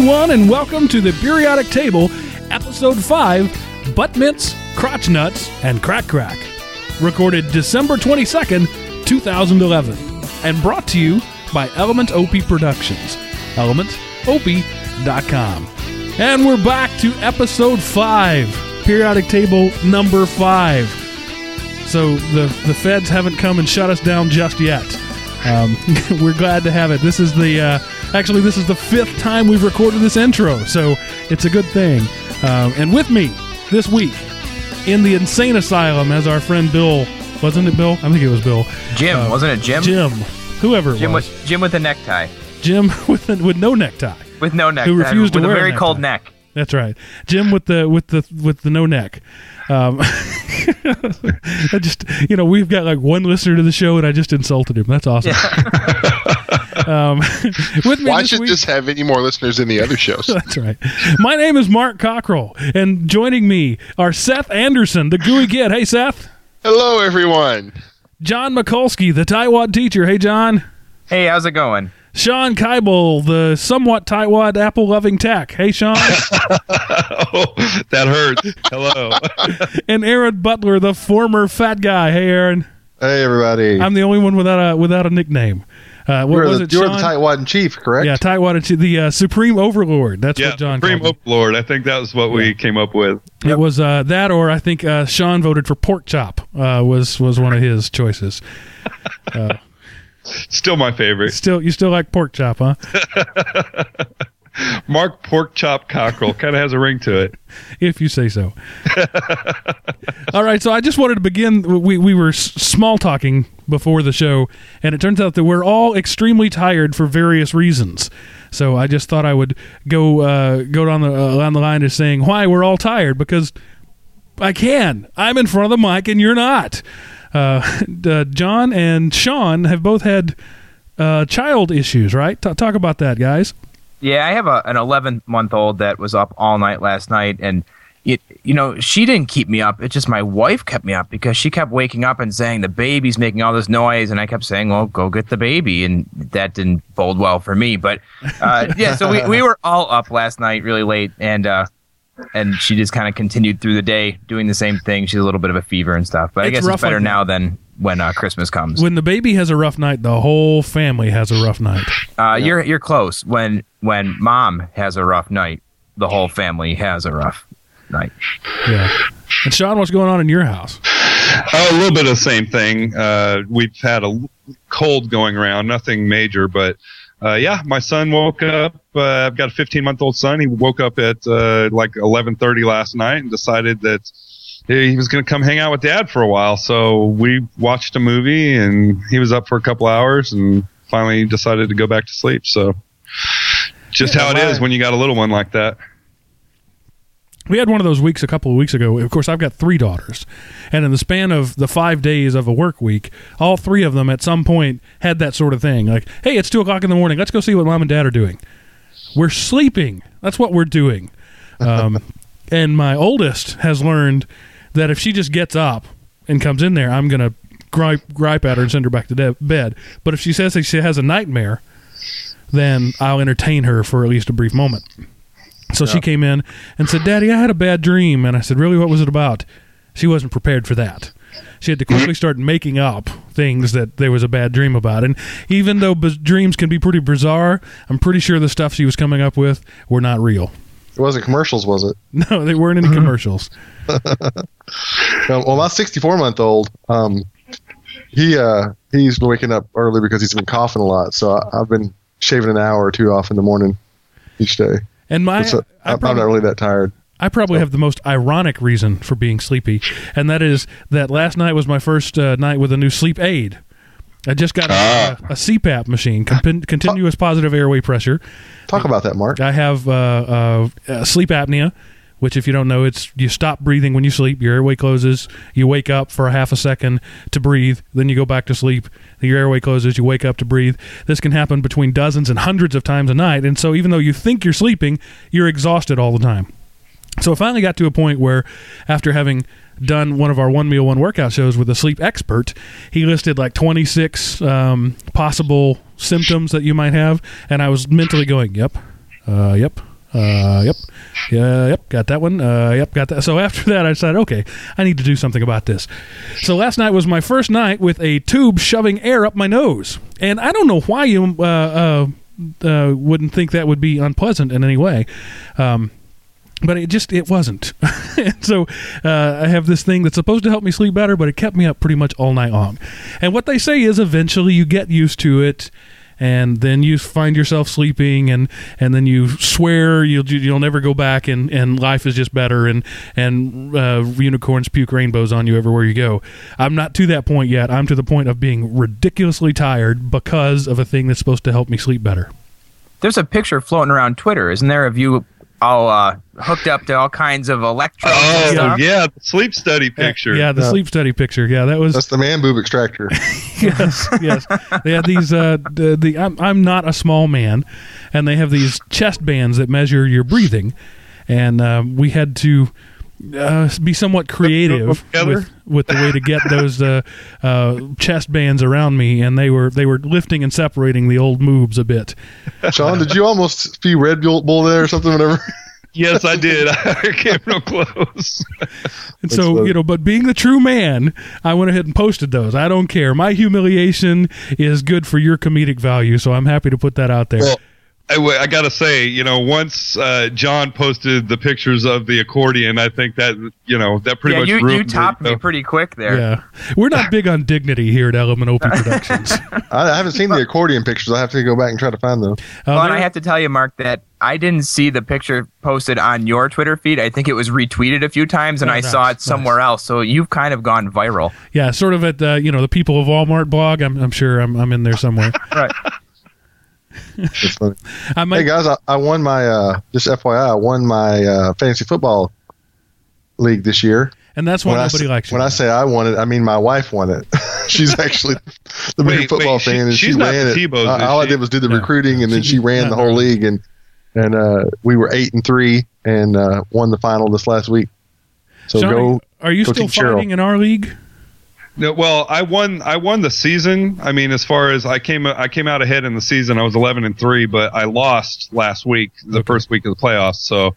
everyone, and welcome to the Periodic Table, Episode 5 Butt Mints, Crotch Nuts, and Crack Crack. Recorded December 22nd, 2011, and brought to you by Element OP Productions. ElementOP.com. And we're back to Episode 5, Periodic Table number 5. So the, the feds haven't come and shut us down just yet. Um, we're glad to have it. This is the uh, actually this is the fifth time we've recorded this intro, so it's a good thing. Um, and with me this week in the insane asylum as our friend Bill, wasn't it Bill? I think it was Bill. Jim, Uh, wasn't it Jim? Jim, whoever Jim was. with Jim with a necktie, Jim with with no necktie. with no neck, Who refused to wear a a very necktie. cold neck. That's right, Jim with the with the with the no neck. Um, I just you know we've got like one listener to the show, and I just insulted him. That's awesome. um, with me Why should week, this have any more listeners than the other shows? That's right. My name is Mark Cockrell, and joining me are Seth Anderson, the gooey kid. Hey, Seth. Hello, everyone. John Mikulski, the tightwad teacher. Hey, John. Hey, how's it going? Shawn Kibel, the somewhat tightwad apple loving tech. Hey, Sean. oh, that hurts. Hello. and Aaron Butler, the former fat guy. Hey, Aaron. Hey everybody! I'm the only one without a without a nickname. Uh, what you're was the, it, you're Shawn? the tightwad in chief, correct? yeah, tightwad, and the uh, supreme overlord. That's yeah, what John Supreme called. Overlord. I think that was what we came up with. It was uh, that, or I think uh, Shawn voted for pork chop. Uh, was was one of his choices. Still my favorite. Still, you still like pork chop, huh? Mark Pork Chop Cockrell kind of has a ring to it. if you say so. All right, so I just wanted to begin. We we were small talking before the show, and it turns out that we're all extremely tired for various reasons. So I just thought I would go uh, go down the uh, down the line of saying why we're all tired because I can. I'm in front of the mic, and you're not. Uh, uh, John and Shawn have both had uh, child issues, right? T- talk about that, guys. Yeah, I have a, an 11 month old that was up all night last night, and it, you know, she didn't keep me up. It's just my wife kept me up because she kept waking up and saying the baby's making all this noise, and I kept saying, "Well, go get the baby," and that didn't bode well for me. But uh, yeah, so we, we were all up last night really late, and uh, and she just kind of continued through the day doing the same thing. She's a little bit of a fever and stuff, but I guess it's better like now than when uh, Christmas comes. When the baby has a rough night, the whole family has a rough night. Uh, You're you're close. When when mom has a rough night, the whole family has a rough night. Yeah. And Shawn, what's going on in your house? Oh, a little bit of the same thing. Uh, we've had a cold going around, nothing major, but uh, yeah, my son woke up. Uh, I've got a 15 month old son. He woke up at uh, like 11:30 last night and decided that he was going to come hang out with dad for a while. So we watched a movie, and he was up for a couple hours, and finally decided to go back to sleep. So just Yeah, how it my- is when you got a little one like that. We had one of those weeks a couple of weeks ago. Of course, I've got three daughters. And in the span of the five days of a work week, all three of them at some point had that sort of thing. Like, hey, it's two o'clock in the morning. Let's go see what mom and dad are doing. We're sleeping. That's what we're doing. Um, and my oldest has learned that if she just gets up and comes in there, I'm going to gripe, gripe at her and send her back to de- bed. But if she says that she has a nightmare, then I'll entertain her for at least a brief moment. So she came in and said, Daddy, I had a bad dream. And I said, Really? What was it about? She wasn't prepared for that. She had to quickly start making up things that there was a bad dream about. And even though b- dreams can be pretty bizarre, I'm pretty sure the stuff she was coming up with were not real. It wasn't commercials, was it? No, they weren't any commercials. Well, my 64 month old, um, he uh, he's been waking up early because he's been coughing a lot. So I, I've been shaving an hour or two off in the morning each day. And my, So I, I'm not really that tired. I probably have the most ironic reason for being sleepy, and that is that last night was my first uh, night with a new sleep aid. I just got a, a CPAP machine, con- continuous positive airway pressure. Talk about that, Mark. I have uh, uh, uh, sleep apnea, which, if you don't know, it's you stop breathing when you sleep. Your airway closes. You wake up for a half a second to breathe. Then you go back to sleep. Your airway closes. You wake up to breathe. This can happen between dozens and hundreds of times a night. And so, even though you think you're sleeping, you're exhausted all the time. So I finally got to a point where, after having done one of our one meal, one workout shows with a sleep expert, he listed like 26 um, possible symptoms that you might have. And I was mentally going, yep, Uh, yep. Uh, yep. Yeah, yep, got that one. Uh, yep, got that. So after that, I decided, okay, I need to do something about this. So last night was my first night with a tube shoving air up my nose, and I don't know why you uh, uh, uh, wouldn't think that would be unpleasant in any way. Um, but it just it wasn't. and so uh, I have this thing that's supposed to help me sleep better, but it kept me up pretty much all night long. And what they say is eventually you get used to it. And then you find yourself sleeping, and, and then you swear you'll you'll never go back, and, and life is just better, and and uh, unicorns puke rainbows on you everywhere you go. I'm not to that point yet. I'm to the point of being ridiculously tired because of a thing that's supposed to help me sleep better. There's a picture floating around Twitter, isn't there, of you all uh, hooked up to all kinds of electrodes and Oh yeah, the sleep study picture. Yeah, the Yeah. sleep study picture. Yeah, that was That's the man boob extractor. yes, yes. They have these. Uh, the, the I'm, I'm not a small man, and they have these chest bands that measure your breathing, and um, we had to uh, be somewhat creative with, with the way to get those uh, uh, chest bands around me, and they were they were lifting and separating the old moves a bit. Shawn, did you almost spew Red Bull Bull there or something? Whatever. Yes, I did. I came real close. And so, funny. you know, but being the true man, I went ahead and posted those. I don't care. My humiliation is good for your comedic value, so I'm happy to put that out there. Well, I, w- I gotta say, you know, once uh, John posted the pictures of the accordion, I think that you know that pretty Yeah, much you, you topped the, me pretty quick there. Yeah, we're not big on dignity here at Element OP Productions. I, I haven't seen the accordion pictures. I have to go back and try to find them. Uh, Well, and I have to tell you, Mark, that I didn't see the picture posted on your Twitter feed. I think it was retweeted a few times, and Oh, I nice, saw it somewhere else. So you've kind of gone viral. yeah, sort of at the you know the people of Walmart blog. I'm, I'm sure I'm, I'm in there somewhere. Right. It's funny. I might, Hey guys, I, I won my uh, just FYI, I won my uh, fantasy football league this year. and that's why When I nobody say, likes you. when I say I won it, I mean my wife won it. She's actually the Wait, big football wait, she- fan, and she she's not ran it. Tebow's, Uh, is all I she? did was do the No. recruiting, and then She- she ran no, the whole league, and and uh, we were eight and three, and uh, won the final this last week. So Johnny, go. are you go still teach Cheryl. fighting in our league? No, well, I won. I won the season. I mean, as far as I came, I came out ahead in the season. I was eleven and three, but I lost last week, the Okay. first week of the playoffs. So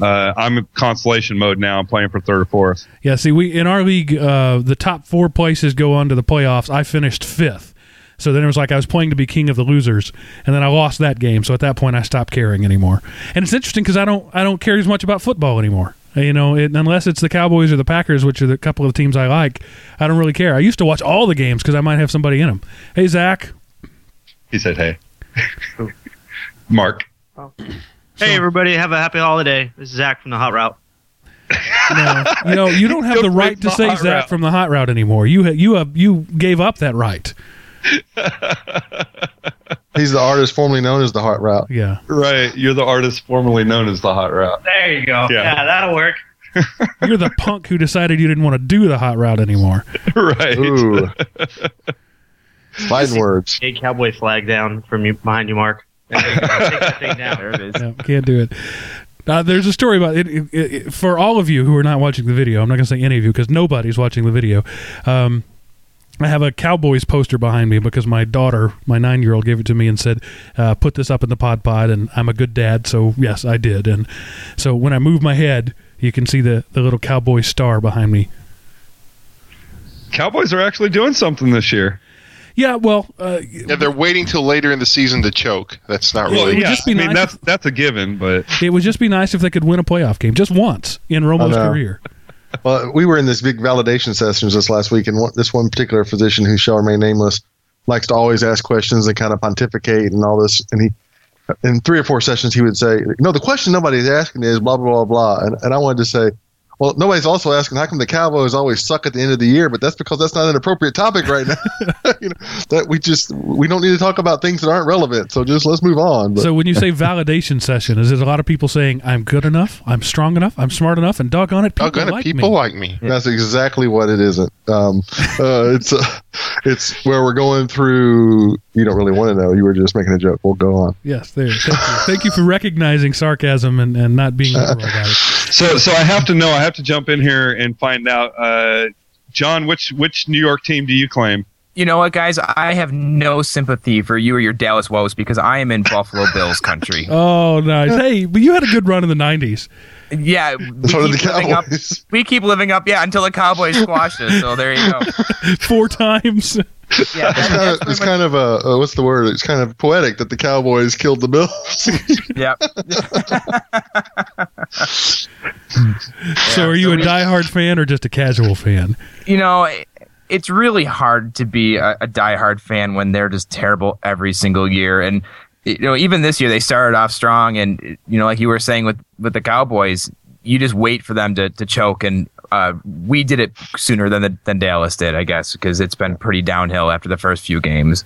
uh, I'm in consolation mode now. I'm playing for third or fourth. Yeah, see, we in our league, uh, the top four places go on to the playoffs. I finished fifth. So then it was like I was playing to be king of the losers, and then I lost that game. So at that point, I stopped caring anymore. And it's interesting because I don't I don't care as much about football anymore. Uh, you know, it, unless it's the Cowboys or the Packers, which are the couple of teams I like, I don't really care. I used to watch all the games because I might have somebody in them. Hey, Zach. He said, "Hey, Mark." Oh. Hey everybody, have a happy holiday. This is Zach from the Hot Route. No, you know, you don't have the Don't right to the say Zach route. from the hot route anymore. You ha- you have you gave up that right. He's the artist formerly known as the Hot Route. Yeah. Right, you're the artist formerly known as the Hot Route. There you go. Yeah. Yeah, that'll work. You're the punk who decided you didn't want to do the hot route anymore. right. Ooh, fighting words. A cowboy flag down from you behind you, Mark. You. Take that thing down. There it is. No, can't do it. Uh, there's a story about it, it, it- For all of you who are not watching the video, I'm not going to say any of you because nobody's watching the video. Um, I have a Cowboys poster behind me because my daughter, my nine year old, gave it to me and said, uh, "Put this up in the pod pod." And I'm a good dad, so yes, I did. And so when I move my head, you can see the the little cowboy star behind me. Cowboys are actually doing something this year. Yeah, well, uh, Yeah, they're waiting till later in the season to choke. That's not really. yeah, just be I mean that's that's a given, but it would just be nice if they could win a playoff game just once in Romo's career. Well, we were in this big validation sessions this last week, and one, this one particular physician who shall remain nameless likes to always ask questions and kind of pontificate and all this. And he, in three or four sessions, he would say, "No, the question nobody's asking is blah blah blah blah." And, and I wanted to say, "Well, nobody's also asking how come the Cowboys always suck at the end of the year?" But that's because that's not an appropriate topic right now. you know, that we just we don't need to talk about things that aren't relevant. So just let's move on. But, So when you say validation session, is it a lot of people saying I'm good enough, I'm strong enough, I'm smart enough, and doggone it, people Doggone it, like people me. like me. That's exactly what it isn't. Um, uh, it's uh, it's where we're going through. You don't really want to know. You were just making a joke. We'll go on. Yes, there. Thank you. Thank you for recognizing sarcasm and, and not being literal about it. so so I have to know. I have to jump in here and find out. Uh, John, which which New York team do you claim? You know what, guys? I have no sympathy for you or your Dallas Woes because I am in Buffalo Bills country. Oh, nice. Hey, but you had a good run in the '90s. Yeah, we So the keep living up. We keep living up, yeah, until the Cowboys squashed us. So there you go. Four times. Yeah, It's kind of, it's kind of a uh, what's the word? It's kind of poetic that the Cowboys killed the Bills. yeah. so, are you a diehard fan or just a casual fan? you know, it- it's really hard to be a, a diehard fan when they're just terrible every single year. And you know, even this year they started off strong, and you know, like you were saying with with the Cowboys, you just wait for them to to choke. And uh, we did it sooner than the, than Dallas did, I guess, because it's been pretty downhill after the first few games.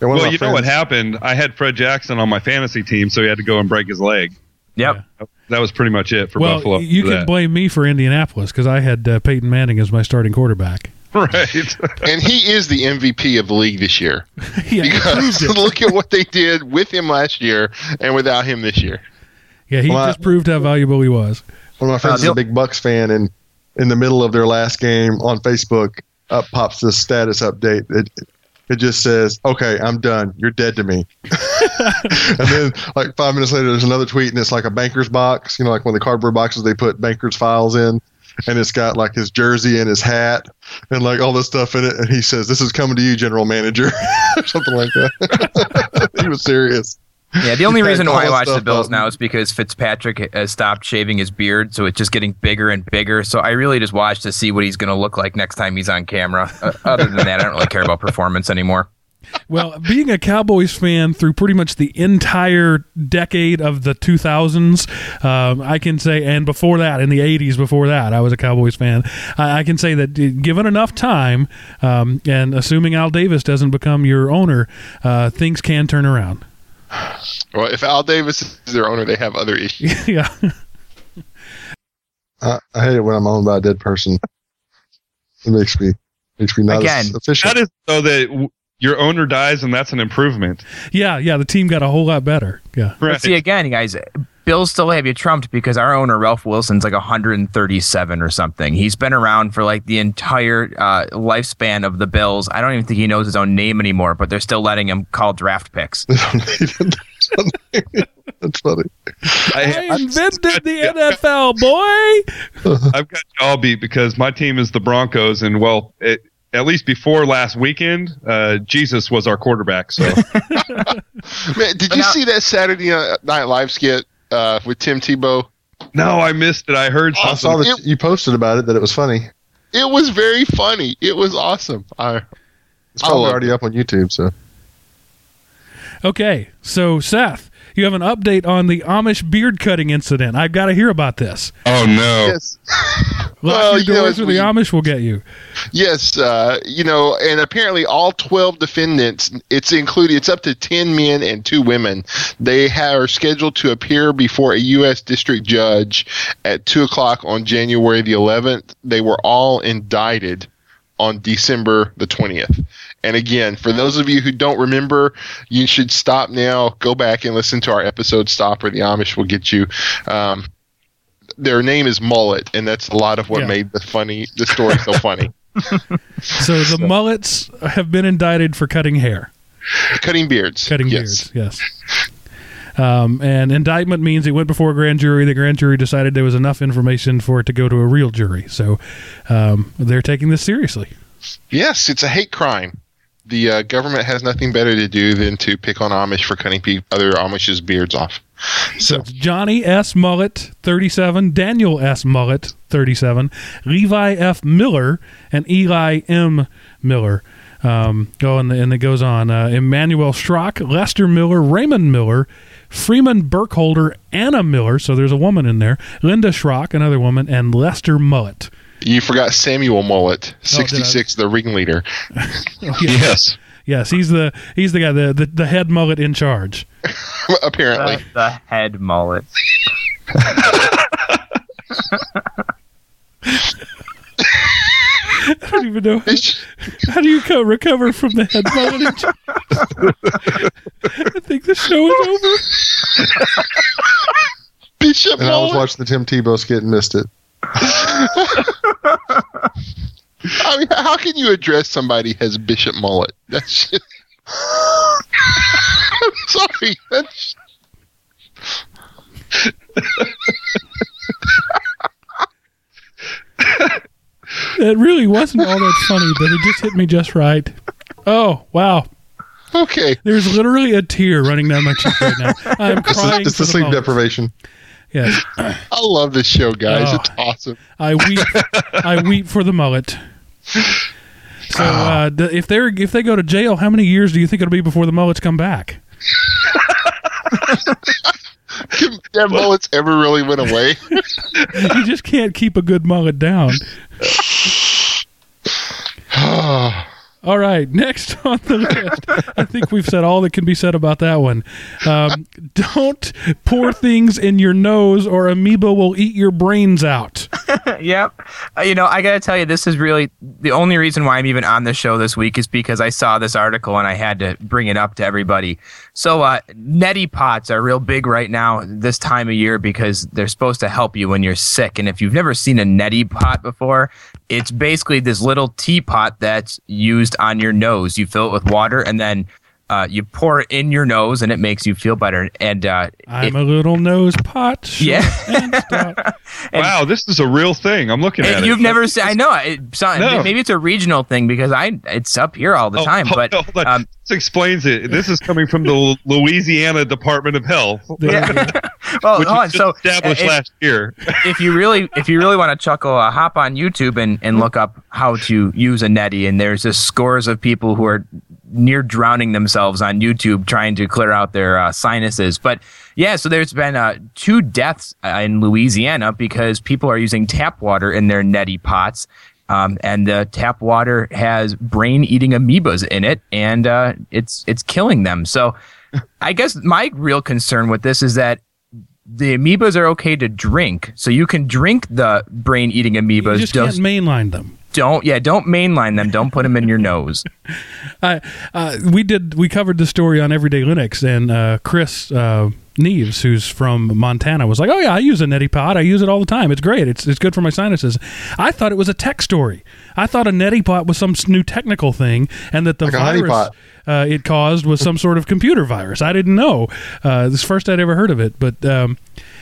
And one of Well, my you know what happened? I had Fred Jackson on my fantasy team, so he had to go and break his leg. Yep. That was pretty much it for well, Buffalo. you for can that. blame me for Indianapolis because I had uh, Peyton Manning as my starting quarterback. right. And he is the MVP of the league this year. yeah, Because proved it. look at what they did with him last year and without him this year. Yeah, he Well, I- just proved how valuable he was. One of my friends Uh, is a big Bucks fan, and in the middle of their last game on Facebook, up pops this status update. It it just says, "Okay, I'm done. You're dead to me." and then, like five minutes later, there's another tweet, and it's like a banker's box. You know, like one of the cardboard boxes they put bankers' files in, and it's got like his jersey and his hat and like all this stuff in it. And he says, "This is coming to you, General Manager," or something like that. he was serious. Yeah, the only reason why I watch the Bills up. now is because Fitzpatrick has stopped shaving his beard, so it's just getting bigger and bigger. So I really just watch to see what he's going to look like next time he's on camera. Uh, other than that, I don't really care about performance anymore. Well, being a Cowboys fan through pretty much the entire decade of the 2000s, um, I can say, and before that, in the 80s, before that, I was a Cowboys fan. I, I can say that uh, given enough time, um, and assuming Al Davis doesn't become your owner, uh, things can turn around. Well, if Al Davis is their owner, they have other issues. yeah. I, I hate it when I'm owned by a dead person. It makes me makes me not as efficient. that is so that w- your owner dies, and that's an improvement. Yeah, yeah, the team got a whole lot better. Yeah. Right. But see, again, you guys, Bills still have you trumped because our owner, Ralph Wilson's like 137 or something. He's been around for like the entire uh, lifespan of the Bills. I don't even think he knows his own name anymore, but they're still letting him call draft picks. That's funny. I I, invented the NFL, boy. I've got you all beat because my team is the Broncos, and well, it, at least before last weekend, uh, Jesus was our quarterback. So Man, did you now- see that Saturday Night Live skit uh, with Tim Tebow? no, I missed it. I heard I saw that you posted about it that it was funny. It was very funny. It was awesome. I, It's probably loved already up on YouTube. So Okay, so Seth, you have an update on the Amish beard cutting incident. I've got to hear about this. oh no! yes. Lock Well, your you know, or the we- Amish will get you. Yes, uh, you know, and apparently all 12 defendants, it's included, it's up to 10 men and two women. They are scheduled to appear before a U.S. district judge at 2 o'clock on January the 11th. They were all indicted on December the 20th. And again, for those of you who don't remember, you should stop now, go back and listen to our episode Stop or the Amish will get you. Um, their name is Mullet, and that's a lot of what Yeah. made the funny the story so funny. So the mullets have been indicted for cutting hair, Cutting beards. cutting yes. beards. Yes. Um, and indictment means it went before a grand jury. The grand jury decided there was enough information for it to go to a real jury. So um, they're taking this seriously. Yes, it's a hate crime. The uh, government has nothing better to do than to pick on Amish for cutting pe- other Amish's beards off. So it's Johnny S. Mullet, 37, Daniel S. Mullet, 37, Levi F. Miller, and Eli M. Miller. Um, oh, and, and it goes on. Uh, Emmanuel Schrock, Lester Miller, Raymond Miller, Freeman Burkholder, Anna Miller, so there's a woman in there, Linda Schrock, another woman, and Lester Mullet. You forgot Samuel Mullet, Oh, 66, the ringleader. Oh, yes. Yes. yes, he's the he's the guy, the, the, the head mullet in charge. Apparently. The, the head mullet. I don't even know. How do you co- recover from the head mullet? I think the show is over. Bishop and I was watching the Tim Tebow skit and missed it. I mean, how can you address somebody as Bishop Mullet? That's just. I'm sorry. That's, It really wasn't all that funny, but it just hit me just right. Oh wow! okay. There's literally a tear running down my cheek right now. I'm It's, crying. it's the the sleep moment. deprivation. Yes, I love this show, guys. Oh. It's awesome. I weep. I weep for the mullet. So, uh, d- if they're if they go to jail, how many years do you think it'll be before the mullets come back? Can their mullets ever really went away? You just can't keep a good mullet down. All right, next on the list. I think we've said all that can be said about that one. Um, don't pour things in your nose, or amoeba will eat your brains out. yep. Uh, you know, I got to tell you, this is really the only reason why I'm even on the show this week is because I saw this article and I had to bring it up to everybody. So, uh, neti pots are real big right now this time of year because they're supposed to help you when you're sick. And if you've never seen a neti pot before, it's basically this little teapot that's used on your nose. You fill it with water and then uh, you pour it in your nose and it makes you feel better. And uh, I'm it- a little nose pot. Yeah. and stout. wow, this is a real thing. I'm looking at And it. you've never seen? I know it. So, No. Maybe it's a regional thing because I it's up here all the Oh, time. hold- But hold on. um, this explains it. This is coming from the Louisiana Department of Health, There you go. Well, which on. So established if, last year. if you really if you really want to chuckle, uh, hop on YouTube and and look up how to use a neti. And there's just scores of people who are near drowning themselves on YouTube trying to clear out their uh, sinuses. But yeah, so there's been uh, two deaths uh, in Louisiana because people are using tap water in their neti pots. Um, and the tap water has brain-eating amoebas in it, and uh, it's it's killing them. So, I guess my real concern with this is that the amoebas are okay to drink, so you can drink the brain-eating You amoebas. just can't mainline them. don't, yeah, don't mainline them. Don't put them in your nose. I, uh, we did we covered the story on Everyday Linux, and uh, Chris uh, Neves, who's from Montana, was like, "Oh yeah, I use a neti pot. I use it all the time. It's great. It's it's good for my sinuses." I thought it was a tech story. I thought a neti pot was some new technical thing, and that the Like virus uh, it caused was some sort of computer virus. I didn't know. Uh, this first I'd ever heard of it, but. Um,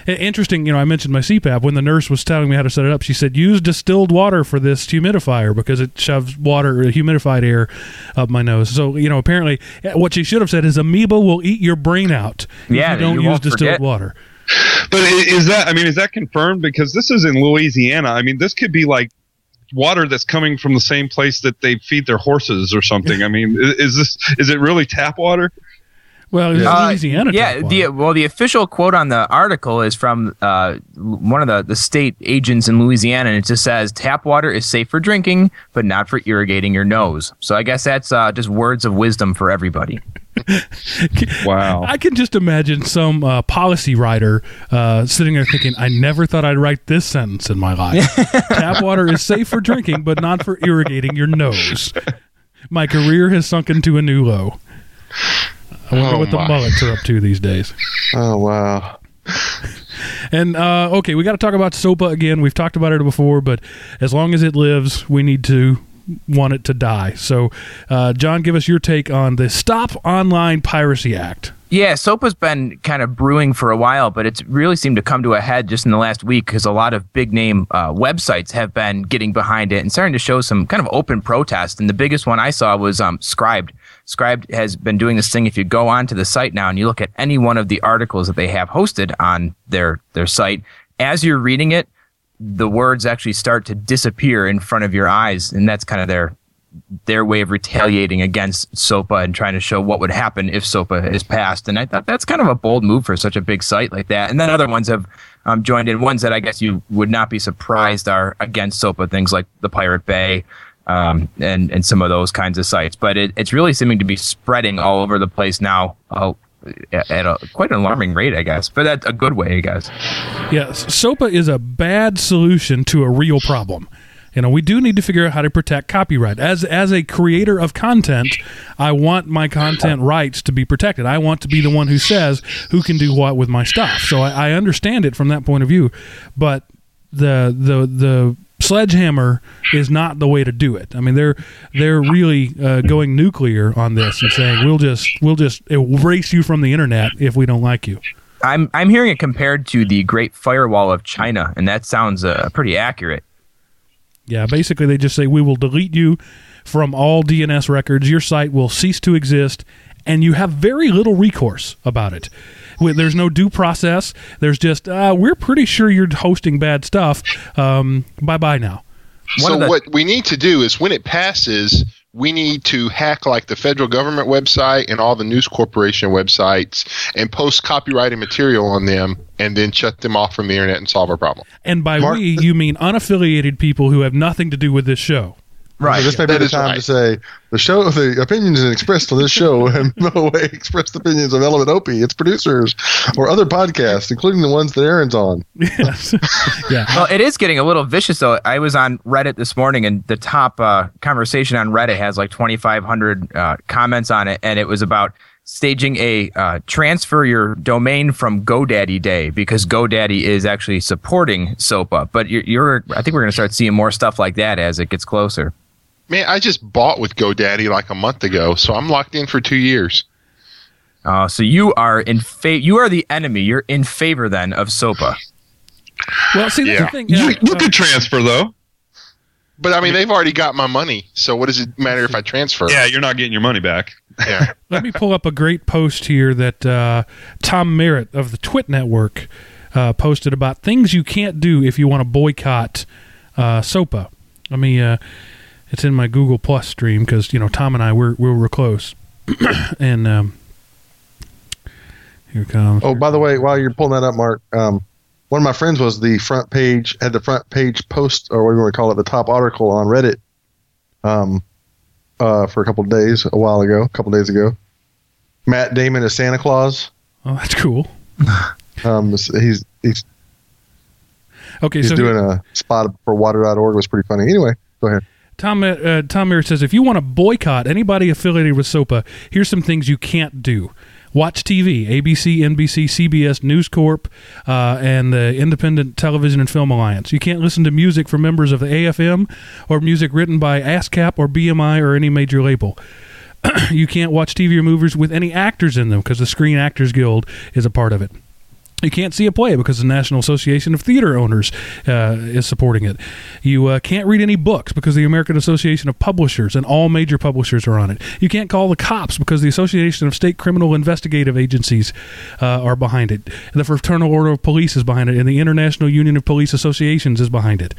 Interesting, you know. I mentioned my CPAP when the nurse was telling me how to set it up. She said, "Use distilled water for this humidifier because it shoves water, uh, humidified air, up my nose." So, you know, apparently, eh, what she should have said is, "Amoeba will eat your brain out if Yeah, you don't you use distilled forget. water." But is that? I mean, is that confirmed? Because this is in Louisiana. I mean, this could be like water that's coming from the same place that they feed their horses or something. I mean, is this? Is it really tap water? Well, it's Uh, Louisiana. yeah, the well, the official quote on the article is from uh, one of the, the state agents in Louisiana, and it just says tap water is safe for drinking, but not for irrigating your nose. So I guess that's uh, just words of wisdom for everybody. Wow. I can just imagine some uh, policy writer uh, sitting there thinking, "I never thought I'd write this sentence in my life. Tap water is safe for drinking, but not for irrigating your nose. My career has sunk into a new low. I wonder Oh, what the mullets are up to these days." Oh wow. And uh, okay, we got to talk about SOPA again. We've talked about it before, but as long as it lives, we need to want it to die. So, uh, John, give us your take on the Stop Online Piracy Act. Yeah, SOPA's been kind of brewing for a while, but it's really seemed to come to a head just in the last week because a lot of big name uh, websites have been getting behind it and starting to show some kind of open protest. And the biggest one I saw was um, Scribd. Scribd has been doing this thing. If you go onto the site now and you look at any one of the articles that they have hosted on their their site, as you're reading it, the words actually start to disappear in front of your eyes, and that's kind of their their way of retaliating against SOPA and trying to show what would happen if SOPA is passed. And I thought that's kind of a bold move for such a big site like that. And then other ones have um, joined in. Ones that I guess you would not be surprised are against SOPA, things like the Pirate Bay um, and, and some of those kinds of sites. But it, it's really seeming to be spreading all over the place now. Uh, at a quite an alarming rate, I guess, but that's a good way, I guess. Yeah, SOPA is a bad solution to a real problem. You know, we do need to figure out how to protect copyright. As as a creator of content, I want my content rights to be protected. I want to be the one who says who can do what with my stuff. So I, I understand it from that point of view, but the the the sledgehammer is not the way to do it. I mean, they're they're really uh, going nuclear on this and saying we'll just we'll just erase you from the internet if we don't like you. I'm I'm hearing it compared to the Great Firewall of China, and that sounds uh, pretty accurate. Yeah, basically they just say we will delete you from all DNS records. Your site will cease to exist, and you have very little recourse about it. Wi- There's no due process. There's just uh, we're pretty sure you're hosting bad stuff. Um, bye bye now. One so the- what we need to do is when it passes, we need to hack like the federal government website and all the news corporation websites and post copyrighted material on them and then shut them off from the internet and solve our problem. And by Mark- we, you mean unaffiliated people who have nothing to do with this show. Right. So this may be that the time right. to say the show, the opinions expressed on this show have no way expressed opinions of Element OP, its producers, or other podcasts, including the ones that Aaron's on. Yes. yeah. Well, it is getting a little vicious though. I was on Reddit this morning, and the top uh, conversation on Reddit has like 2,500 uh, comments on it, and it was about staging a uh, transfer your domain from GoDaddy Day because GoDaddy is actually supporting SOPA. But you're, you're I think we're going to start seeing more stuff like that as it gets closer. Man, I just bought with GoDaddy like a month ago, so I'm locked in for two years. Uh, so you are in fa- You are the enemy. You're in favor then of SOPA. Well, see, that's Yeah. the thing. You, yeah, you uh, could transfer though. But I mean, they've already got my money, so what does it matter if I transfer? Yeah, you're not getting your money back. Yeah. Let me pull up a great post here that uh, Tom Merritt of the TWiT Network uh, posted about things you can't do if you want to boycott uh, SOPA. Let me. It's in my Google Plus stream because you know Tom and I we're we're, we're close, and um, here comes. Oh, by the way, while you're pulling that up, Mark, um, one of my friends was the front page, had the front page post, or whatever you want to call it, the top article on Reddit um, uh, for a couple of days, a while ago, a couple of days ago. Matt Damon is Santa Claus. Oh, that's cool. Um, he's he's Okay, he's so doing a spot for water.org. Was pretty funny. Anyway, go ahead. Tom uh, Tom Merritt says if you want to boycott anybody affiliated with SOPA, here's some things you can't do. Watch TV, ABC, NBC, CBS, News Corp, uh, and the Independent Television and Film Alliance. You can't listen to music from members of the AFM or music written by ASCAP or BMI or any major label. you can't watch TV or movies with any actors in them because the Screen Actors Guild is a part of it. You can't see a play because the National Association of Theater Owners uh, is supporting it. You uh, can't read any books because the American Association of Publishers and all major publishers are on it. You can't call the cops because the Association of State Criminal Investigative Agencies uh, are behind it. The Fraternal Order of Police is behind it, and the International Union of Police Associations is behind it.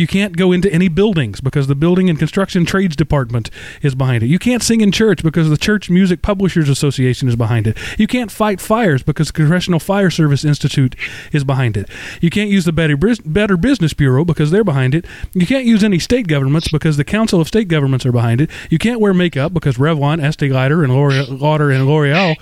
You can't go into any buildings because the Building and Construction Trades Department is behind it. You can't sing in church because the Church Music Publishers Association is behind it. You can't fight fires because the Congressional Fire Service Institute is behind it. You can't use the Better, Bus- Better Business Bureau because they're behind it. You can't use any state governments because the Council of State Governments are behind it. You can't wear makeup because Revlon, Estee Lauder, and L'Oreal, Lauder and L'Oreal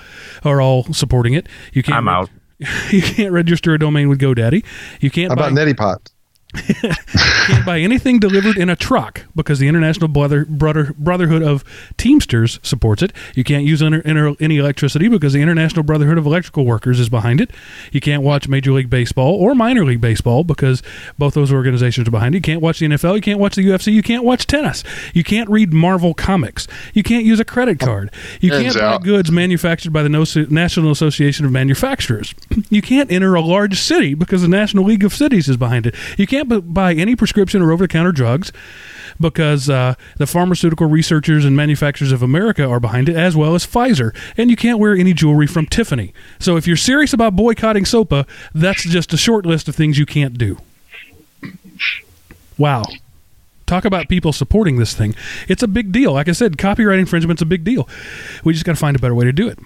are all supporting it. You can't. I'm out. You can't register a domain with GoDaddy. You can't How buy about Neti Pot? Can't buy anything delivered in a truck because the International Brother, Brother, Brotherhood of Teamsters supports it. You can't use inter, inter, any electricity because the International Brotherhood of Electrical Workers is behind it. You can't watch Major League Baseball or Minor League Baseball because both those organizations are behind it. You can't watch the NFL. You can't watch the UFC. You can't watch tennis. You can't read Marvel comics. You can't use a credit card. You can't buy goods manufactured by the No- National Association of Manufacturers. You can't enter a large city because the National League of Cities is behind it. You can't bu- buy any prescription or over the counter drugs because uh, the Pharmaceutical Researchers and Manufacturers of America are behind it, as well as Pfizer. And you can't wear any jewelry from Tiffany. So if you're serious about boycotting SOPA, that's just a short list of things you can't do. Wow. Talk about people supporting this thing. It's a big deal. Like I said, copyright infringement's a big deal. We just got to find a better way to do it.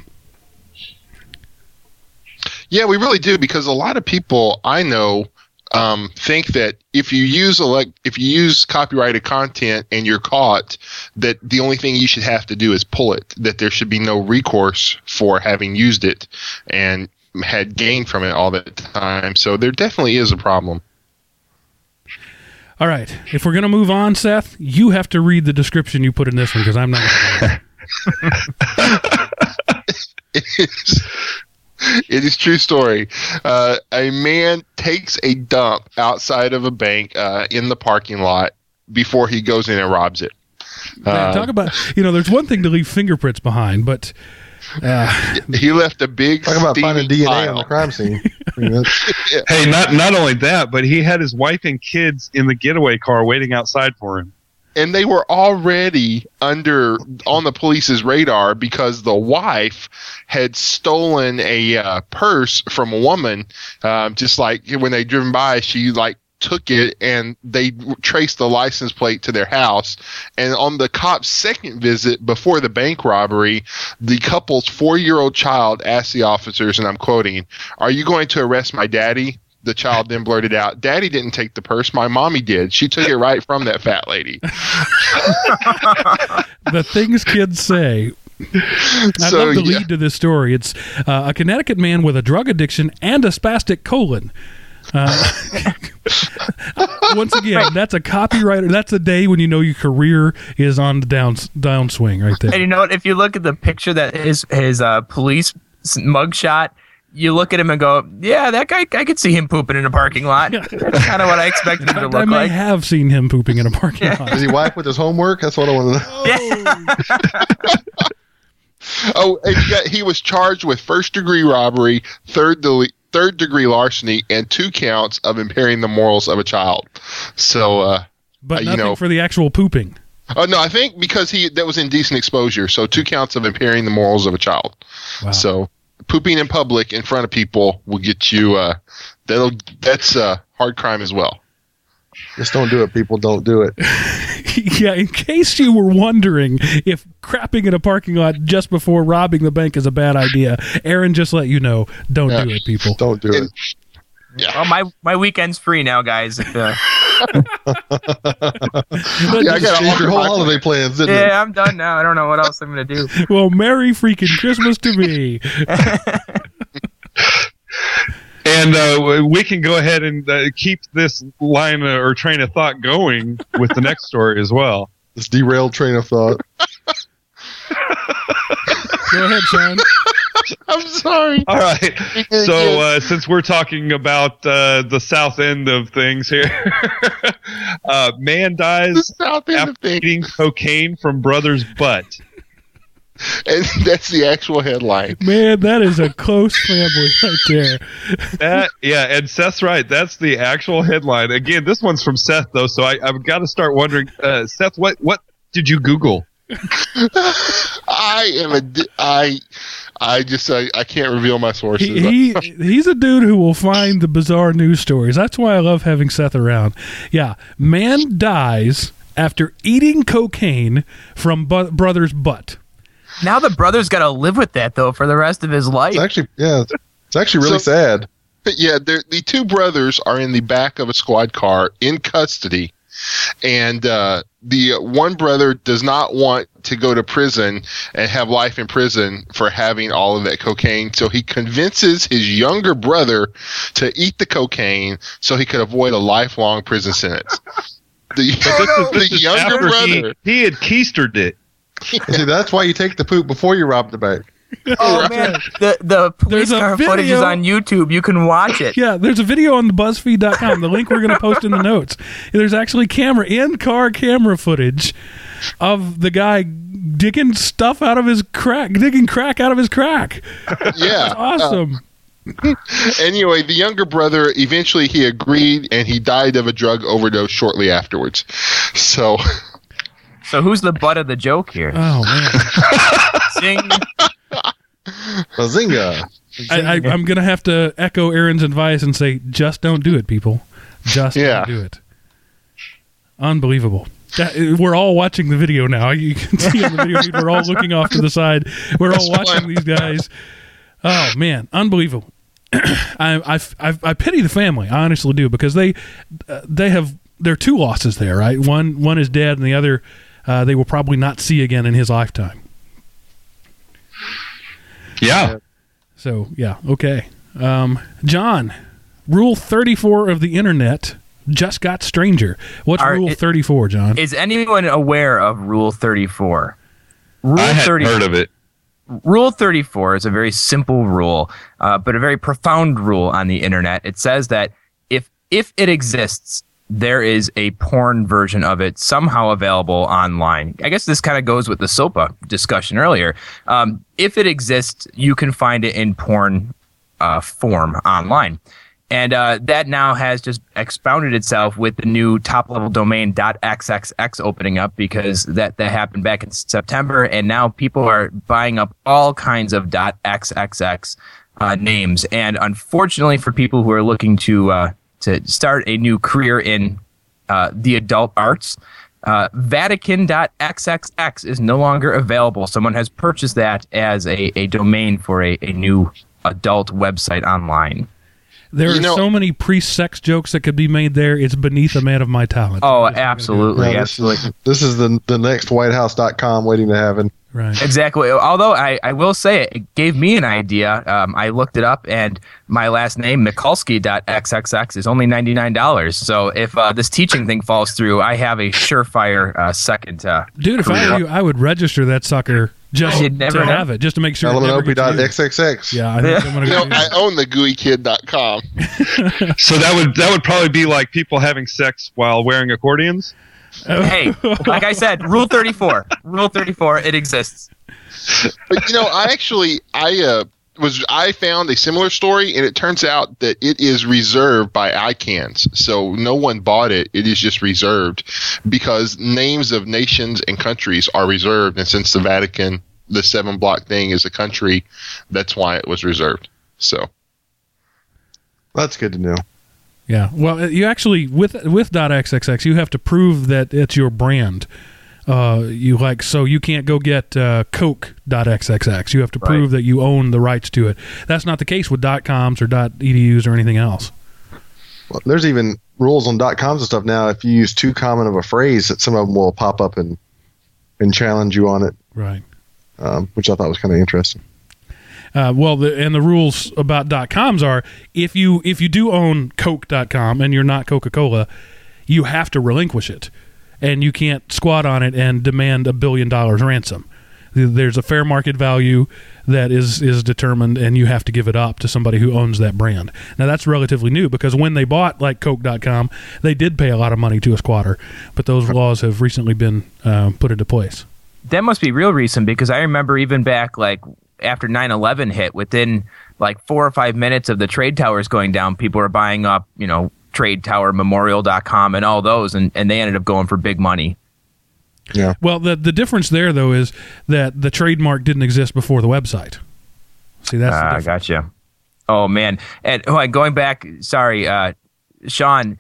Yeah, we really do because a lot of people I know um, think that if you use elect, if you use copyrighted content and you're caught, that the only thing you should have to do is pull it. That there should be no recourse for having used it and had gained from it all that time. So there definitely is a problem. All right. If we're going to move on, Seth, you have to read the description you put in this one because I'm not. It's, it is true story. Uh, a man takes a dump outside of a bank uh, in the parking lot before he goes in and robs it. Man, Uh, talk about you know, there's one thing to leave fingerprints behind, but uh, he left a big Talk about finding steaming DNA on the crime scene. I mean, that's- Hey, not not only that, but he had his wife and kids in the getaway car waiting outside for him. And they were already under on the police's radar because the wife had stolen a uh, purse from a woman. Um, just like when they driven by, she like took it and they traced the license plate to their house. And on the cop's second visit before the bank robbery, the couple's four-year-old child asked the officers, and I'm quoting, "Are you going to arrest my daddy?" The child then blurted out, Daddy didn't take the purse. My mommy did. She took it right from that fat lady. the things kids say. I So, love the yeah. lead to this story. It's uh, a Connecticut man with a drug addiction and a spastic colon. Uh, once again, that's a copywriter. That's a day when you know your career is on the down downswing right there. And you know what? If you look at the picture that is his his uh, police s- mugshot, you look at him and go, "Yeah, that guy. I could see him pooping in a parking lot. That's kind of what I expected him to I look may like." have seen him pooping in a parking Yeah. lot. Does he wipe with his homework? That's what I want to know. Oh, and he, got, he was charged with first degree robbery, third de- third degree larceny, and two counts of impairing the morals of a child. So, uh, But you nothing know- for the actual pooping. oh no, I think because he that was indecent exposure. So two counts of impairing the morals of a child. Wow. So pooping in public in front of people will get you. Uh, that'll that's uh, hard crime as well. Just don't do it, people. Don't do it. yeah, in case you were wondering if crapping in a parking lot just before robbing the bank is a bad idea, Aaron just let you know. Don't Yeah. do it, people. Don't do it. Well, my my weekend's free now, guys. If, uh, Yeah, I got Change your whole my- holiday plans, didn't it? yeah, I'm done now. I don't know what else I'm gonna do. Well, Merry freaking Christmas to me. And uh, we can go ahead and uh, keep this line uh, or train of thought going with the next story as well. This derailed train of thought. Go ahead, Shawn. I'm sorry. All right. So uh, since we're talking about uh, the south end of things here, uh, man The dies south end of after things, eating cocaine from brother's butt. and that's the actual headline. Man, that is a close family right there. That yeah, and Seth's right. That's the actual headline. Again, this one's from Seth though, so I, I've got to start wondering, uh, Seth, what what did you Google? I am a di- I I just I, I can't reveal my sources. He, he he's a dude who will find the bizarre news stories. That's why I love having Seth around. Yeah, man dies after eating cocaine from bu- brother's butt. Now the brother's got to live with that though for the rest of his life. It's actually, yeah, it's- it's actually really So- sad. Yeah, the two brothers are in the back of a squad car in custody, and uh, the one brother does not want to go to prison and have life in prison for having all of that cocaine. So he convinces his younger brother to eat the cocaine so he could avoid a lifelong prison sentence. The, This the is younger brother. he, he had keistered it. And see, that's why you take the poop before you rob the bank. Oh man, the the police There's car footage is on YouTube. You can watch it. Yeah, there's a video on the BuzzFeed.com. The link we're going to post in the notes. There's actually camera in car camera footage of the guy digging stuff out of his crack, digging crack out of his crack. Yeah. Awesome. Uh, anyway, the younger brother eventually he agreed and he died of a drug overdose shortly afterwards. So So who's the butt of the joke here? oh man, Zing. Bazinga! I, I, I'm going to have to echo Aaron's advice and say, just don't do it, people. Just Yeah. don't do it. Unbelievable. That- we're all watching the video now. You can see on the video feed, we're all looking off to the side. We're all watching these guys. Oh man, unbelievable. I, I, I, I pity the family. I honestly do because they uh, they have there are two losses there, right? One one is dead, and the other uh, they will probably not see again in his lifetime. Yeah. So yeah, okay. Um, John, Rule thirty four of the internet just got stranger. What's Are Rule thirty four, John? Is anyone aware of Rule 34? Rule I hadn't 30 heard of it. Rule 34 is a very simple rule, uh, but a very profound rule on the internet. It says that if if it exists, there is a porn version of it somehow available online. I guess this kind of goes with the SOPA discussion earlier. Um, if it exists, you can find it in porn uh, form online. And uh, that now has just expounded itself with the new top level domain .xxx opening up because that, that happened back in September. And now people are buying up all kinds of .xxx uh, names. And unfortunately for people who are looking to, uh, to start a new career in uh, the adult arts, uh, Vatican.xxx is no longer available. Someone has purchased that as a, a domain for a, a new adult website online. There You are know- so many pre-sex jokes that could be made there. It's beneath a man of my talent. Oh, That's what I'm gonna do. absolutely, Yeah, this, is, this is the the next WhiteHouse.com waiting to happen. Right. Exactly. Although I, I will say it, it gave me an idea. Um, I looked it up, and my last name Mikulski.xxx is only ninety nine dollars. So if uh, this teaching thing falls through, I have a surefire uh, second. Uh, Dude, if I were you, I would register that sucker just You'd never to have- have it, just to make sure. it never gets used. ElementOP.xxx. Yeah, I think I'm gonna You go know, I own the GUIKid.com. So that would that would probably be like people having sex while wearing accordions. hey, like I said, Rule thirty four. Rule thirty four. It exists. But you know, I actually I uh, was I found a similar story, and it turns out that it is reserved by ICANNs. So no one bought it; it is just reserved because names of nations and countries are reserved, and since the Vatican, the seven block thing is a country, that's why it was reserved. So That's good to know. Yeah. Well, you actually with with .xxx, you have to prove that it's your brand. Uh, you like so you can't go get uh, Coke.xxx. You have to prove that you own the rights to it. That's not the case with .coms or .edus or anything else. Well, there's even rules on .coms and stuff now. If you use too common of a phrase, that some of them will pop up and and challenge you on it, Right. um, which I thought was kind of interesting. Uh, well, the, and the rules about dot .coms are if you if you do own Coke.com and you're not Coca Cola, you have to relinquish it, and you can't squat on it and demand a billion dollars ransom. There's a fair market value that is is determined, and you have to give it up to somebody who owns that brand. Now that's relatively new because when they bought like Coke.com, they did pay a lot of money to a squatter, but those laws have recently been uh, put into place. That must be real recent because I remember even back like after 9-11 hit, within like four or five minutes of the trade towers going down, people were buying up, you know, trade tower memorial.com and all those and, and they ended up going for big money. Yeah. Well, the the difference there though is that the trademark didn't exist before the website. See, that's the Ah, difference. gotcha. Oh man, and oh, and going back, sorry, uh, Shawn.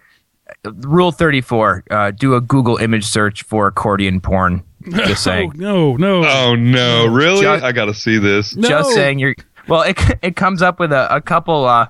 Rule thirty four: uh, Do a Google image search for accordion porn. Just saying. no, no, Oh no, really? Just- I got to see this. no. Just saying. You're well. It it comes up with a, a couple uh,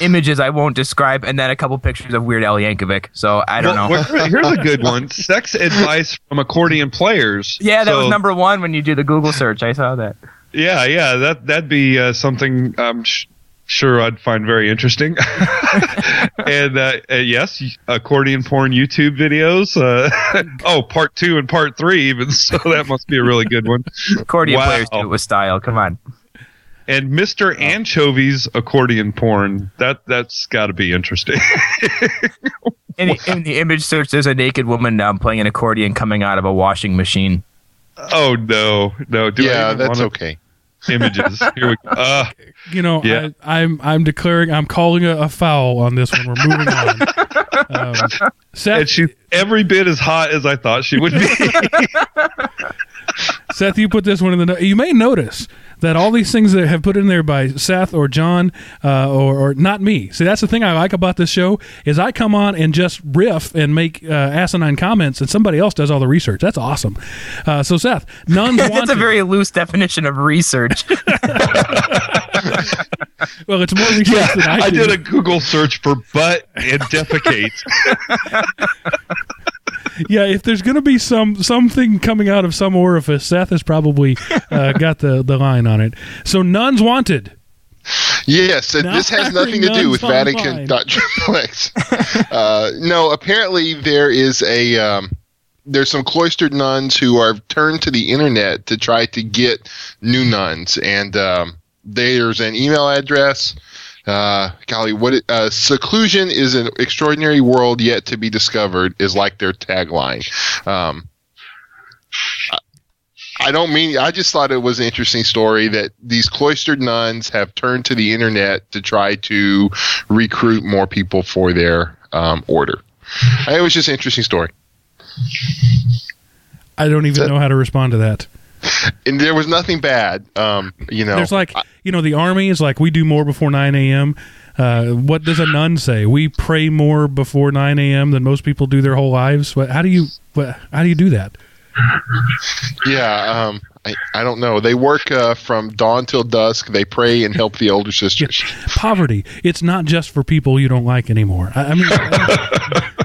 images I won't describe, and then a couple pictures of Weird Al Yankovic. So I don't Well, know. here's a good one: sex advice from accordion players. Yeah, that was number one when you do the Google search. I saw that. Yeah, yeah, that that'd be uh, something I'm sh- sure I'd find very interesting. and uh, uh, yes, accordion porn YouTube videos. Uh, oh, part two and part three, even so, that must be a really good one. Accordion Wow. players do it with style. Come on. And Mr. Anchovy's accordion porn. That that's got to be interesting. In, the- in the image search, there's a naked woman um, playing an accordion coming out of a washing machine. oh no, no. Do yeah, even that's wanna- okay. Images. Here we go. Uh, You know, Yeah. I, I'm I'm declaring I'm calling a, a foul on this one. We're moving on. Um, Seth, and she's every bit as hot as I thought she would be. Seth, you put this one in the. You may notice that all these things that have put in there by Seth or John uh, or, or not me. See, that's the thing I like about this show is I come on and just riff and make uh, asinine comments, and somebody else does all the research. That's awesome. Uh, so, Seth, nuns That's a very loose definition of research. well, it's more research yeah, than I, I do. did a Google search for butt and defecate. yeah, if there's going to be some something coming out of some orifice, Seth has probably uh, got the, the line on it. So, nuns wanted. Yes, Not this has nothing to do with Vatican uh, no, apparently there is a um, there's some cloistered nuns who are turned to the internet to try to get new nuns, and um, there's an email address. Uh, golly, what it, uh, seclusion is an extraordinary world yet to be discovered is like their tagline. Um, I- I don't mean. I just thought it was an interesting story that these cloistered nuns have turned to the internet to try to recruit more people for their um, order. It was just an interesting story. I don't even know how to respond to that. and there was nothing bad. Um, you know, There's like, you know, the army is like, we do more before 9 a.m. Uh, what does a nun say? We pray more before 9 a.m. than most people do their whole lives. What, how do you, what, how do you do that? yeah. Um, I, I don't know. They work uh, from dawn till dusk. They pray and help the older sisters. Poverty. It's not just for people you don't like anymore. I, I mean,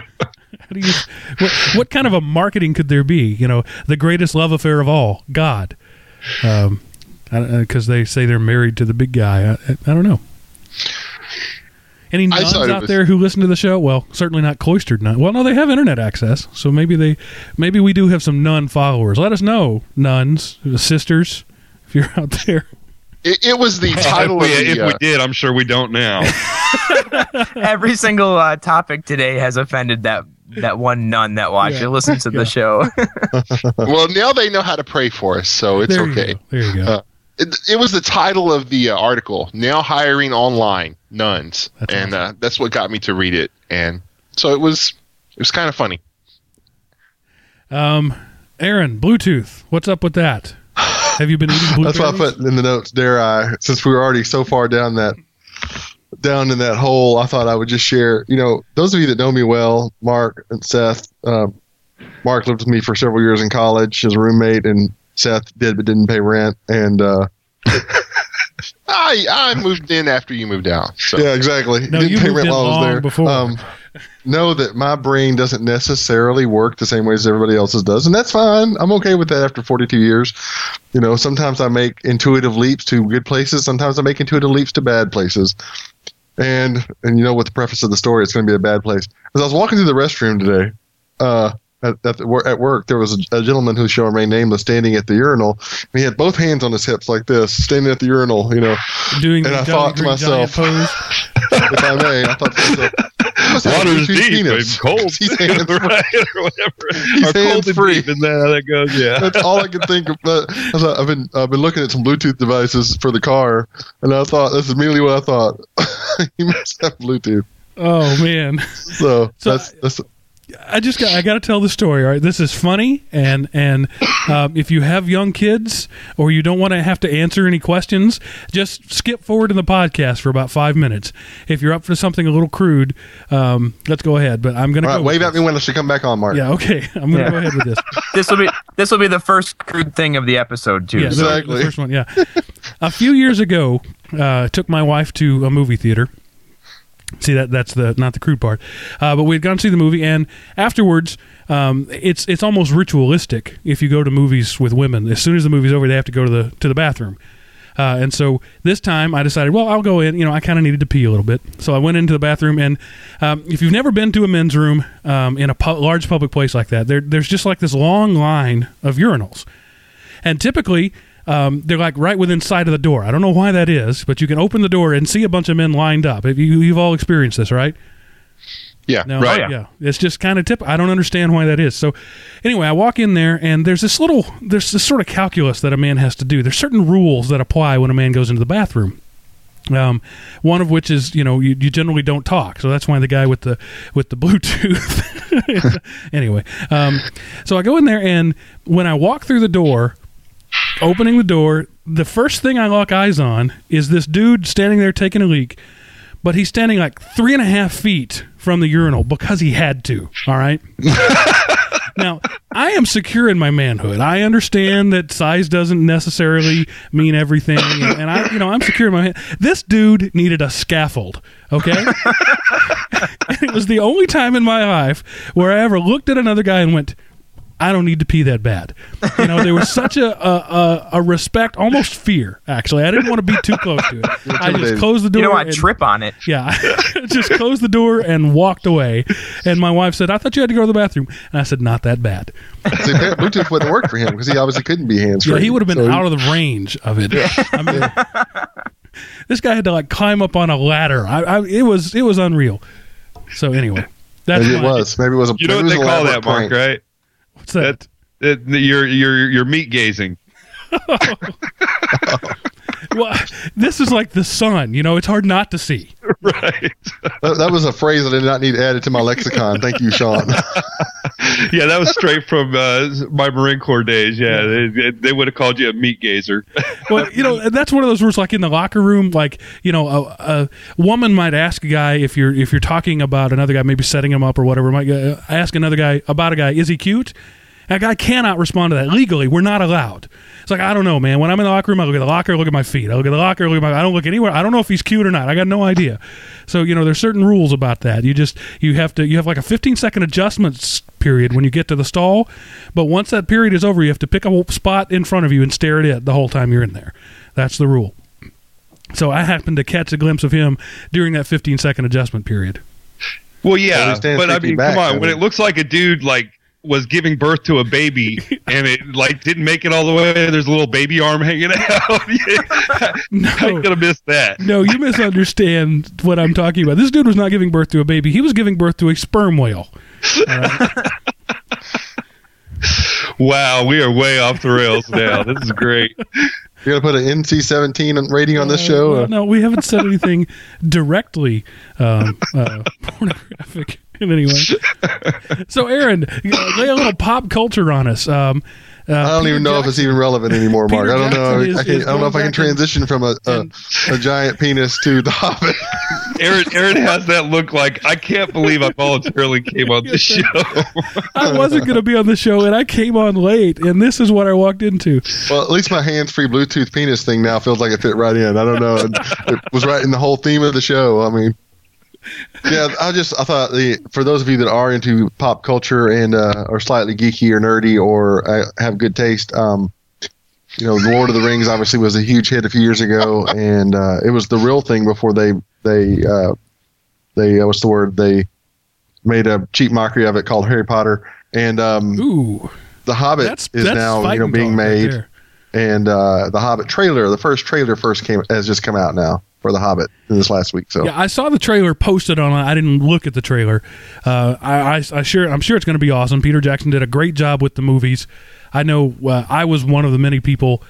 how do you, what, what kind of a marketing could there be? You know, the greatest love affair of all, God. Um, because they say they're married to the big guy. I, I, I don't know. Any I nuns out was- there who listen to the show? Well, certainly not cloistered nun. Well, no, they have internet access, so maybe they, maybe we do have some nun followers. Let us know, nuns, sisters, if you're out there. It, it was the title if of we, the. if uh, we did, I'm sure we don't now. Every single uh, topic today has offended that that one nun that watched Yeah. it, listens to Yeah. the show. well, now they know how to pray for us, so it's there okay. You. There you go. Uh, It, it was the title of the uh, article. Now hiring online nuns, That's and uh, that's what got me to read it. And so it was. It was kind of funny. Um, Aaron, Bluetooth. What's up with that? Have you been eating blueberries? That's why I put in the notes. Dare I? Since we were already so far down that down in that hole, I thought I would just share. You know, those of you that know me well, Mark and Seth. Um, Mark lived with me for several years in college as a roommate, and Seth did but didn't pay rent. And uh, I I moved in after you moved out. So. yeah, exactly. No, didn't you pay moved rent in while I was long there. before. Um, know that my brain doesn't necessarily work the same way as everybody else's does, and that's fine. I'm okay with that after 42 years. You know, sometimes I make intuitive leaps to good places. Sometimes I make intuitive leaps to bad places. And and you know, with the preface of the story, it's going to be a bad place. As I was walking through the restroom today, uh, at, at, the, at work, there was a, a gentleman who shall remain nameless standing at the urinal. And he had both hands on his hips like this, standing at the urinal. You know, doing and I thought to myself, if I may, I thought to myself, "He must have Water's deep penis." and cold, He's hands right, or whatever. He's or cold and hands-free. deep, isn't that that goes? Yeah. That's all I could think of. But I- I've been I've been looking at some Bluetooth devices for the car, and I thought that's immediately what I thought. he must have Bluetooth. Oh man. So, So that's that's I just got I got to tell the story. All right, this is funny, and and um, if you have young kids or you don't want to have to answer any questions, just skip forward in the podcast for about five minutes. If you're up for something a little crude, um, let's go ahead. But I'm gonna all right. go Wave at me when I should come back on, Mark. Yeah, okay. I'm gonna Yeah. go ahead with this. this will be this will be the first crude thing of the episode too. Yeah, the- Exactly. The first one, yeah. a few years ago, uh, took my wife to a movie theater. See that that's the not the crude part, uh, but we had gone to see the movie, and afterwards, um, it's it's almost ritualistic if you go to movies with women. As soon as the movie's over, they have to go to the to the bathroom. Uh, and so this time I decided, well, I'll go in. You know, I kind of needed to pee a little bit. So I went into the bathroom. And um, if you've never been to a men's room um, in a pu- large public place like that, there, there's just like this long line of urinals. And typically, um, they're like right within sight of the door. I don't know why that is, but you can open the door and see a bunch of men lined up. Have you, you've all experienced this, right? Yeah. No, Right. yeah. yeah. It's just kind of tip. I don't understand why that is. So, anyway, I walk in there, and there's this little, there's this sort of calculus that a man has to do. There's certain rules that apply when a man goes into the bathroom. Um, one of which is, you know, you, you generally don't talk, so that's why the guy with the with the Bluetooth. anyway, um, so I go in there, and when I walk through the door, opening the door, the first thing I lock eyes on is this dude standing there taking a leak, but he's standing like three and a half feet from the urinal because he had to. All right. now, I am secure in my manhood. I understand that size doesn't necessarily mean everything, and, and I, you know, I'm secure in my. This dude needed a scaffold. Okay. it was the only time in my life where I ever looked at another guy and went, I don't need to pee that bad. You know, there was such a a, a, a respect, almost fear. Actually, I didn't want to be too close to it. I just closed the door. You know, I and- trip on it. yeah, just closed the door and walked away. And my wife said, "I thought you had to go to the bathroom," and I said, "Not that bad." See, apparently Bluetooth wouldn't work for him because he obviously couldn't be hands free. Yeah, he would have been out of the range of it. I mean, this guy had to like climb up on a ladder. I, I, it was it was unreal. So anyway, that's Maybe it was. Maybe it was a. You know what it they call elaborate that, Mark, prank. right? What's that? It, you're you're you're meat gazing. Well, this is like the sun. You know, it's hard not to see. Right. That, that was a phrase that I did not need added to my lexicon. Thank you, Shawn. yeah, that was straight from uh, my Marine Corps days. Yeah, they, they would have called you a meat gazer. Well, you know, that's one of those rules. Like in the locker room, like you know, a, a woman might ask a guy if you're if you're talking about another guy, maybe setting him up or whatever. Might uh, ask another guy about a guy, is he cute? That guy cannot respond to that legally. We're not allowed. It's like I don't know, man. When I'm in the locker room, I look at the locker, look at my feet. I look at the locker, look at my. I don't look anywhere. I don't know if he's cute or not. I got no idea. So you know, there's certain rules about that. You just you have to you have like a 15 second adjustment period when you get to the stall, but once that period is over, you have to pick a spot in front of you and stare at it the whole time you're in there. That's the rule. So I happened to catch a glimpse of him during that 15 second adjustment period. Well, Well, yeah, but I mean, back, come on. I When it looks like a dude like was giving birth to a baby and it like didn't make it all the way, there's a little baby arm hanging out. Yeah. No. I could have missed that. No, you misunderstand what I'm talking about. This dude was not giving birth to a baby. He was giving birth to a sperm whale. Wow, we are way off the rails now. This is great. You're gonna put an NC-17 rating on this show. Well, Uh, no, we haven't said anything directly um, uh, pornographic in any way. So, Aaron, lay a little pop culture on us. Um, uh, I don't Peter even know if it's even relevant anymore, Mark. Peter I don't know. Is- I, can, I don't know if I can transition from a, a, a giant penis to the Hobbit. Aaron, Aaron has that look like I can't believe I voluntarily came on this show. I wasn't going to be on the show, and I came on late, and this is what I walked into. Well, at least my hands-free Bluetooth penis thing now feels like it fit right in. I don't know. It, it was right in the whole theme of the show. I mean, yeah, I just I thought the for those of you that are into pop culture and uh, are slightly geeky or nerdy or uh, have good taste, um, you know, Lord of the Rings obviously was a huge hit a few years ago, and uh, it was the real thing before they they uh, they uh, what's the word? They made a cheap mockery of it called Harry Potter, and um, Ooh, the Hobbit that's is that's now you know being talk right made and uh, the Hobbit trailer, the first trailer first came has just come out now for the Hobbit this last week. So Yeah, I saw the trailer posted on. I didn't look at the trailer. Uh, I, I, I sure, I'm sure it's going to be awesome. Peter Jackson did a great job with the movies. I know uh, I was one of the many people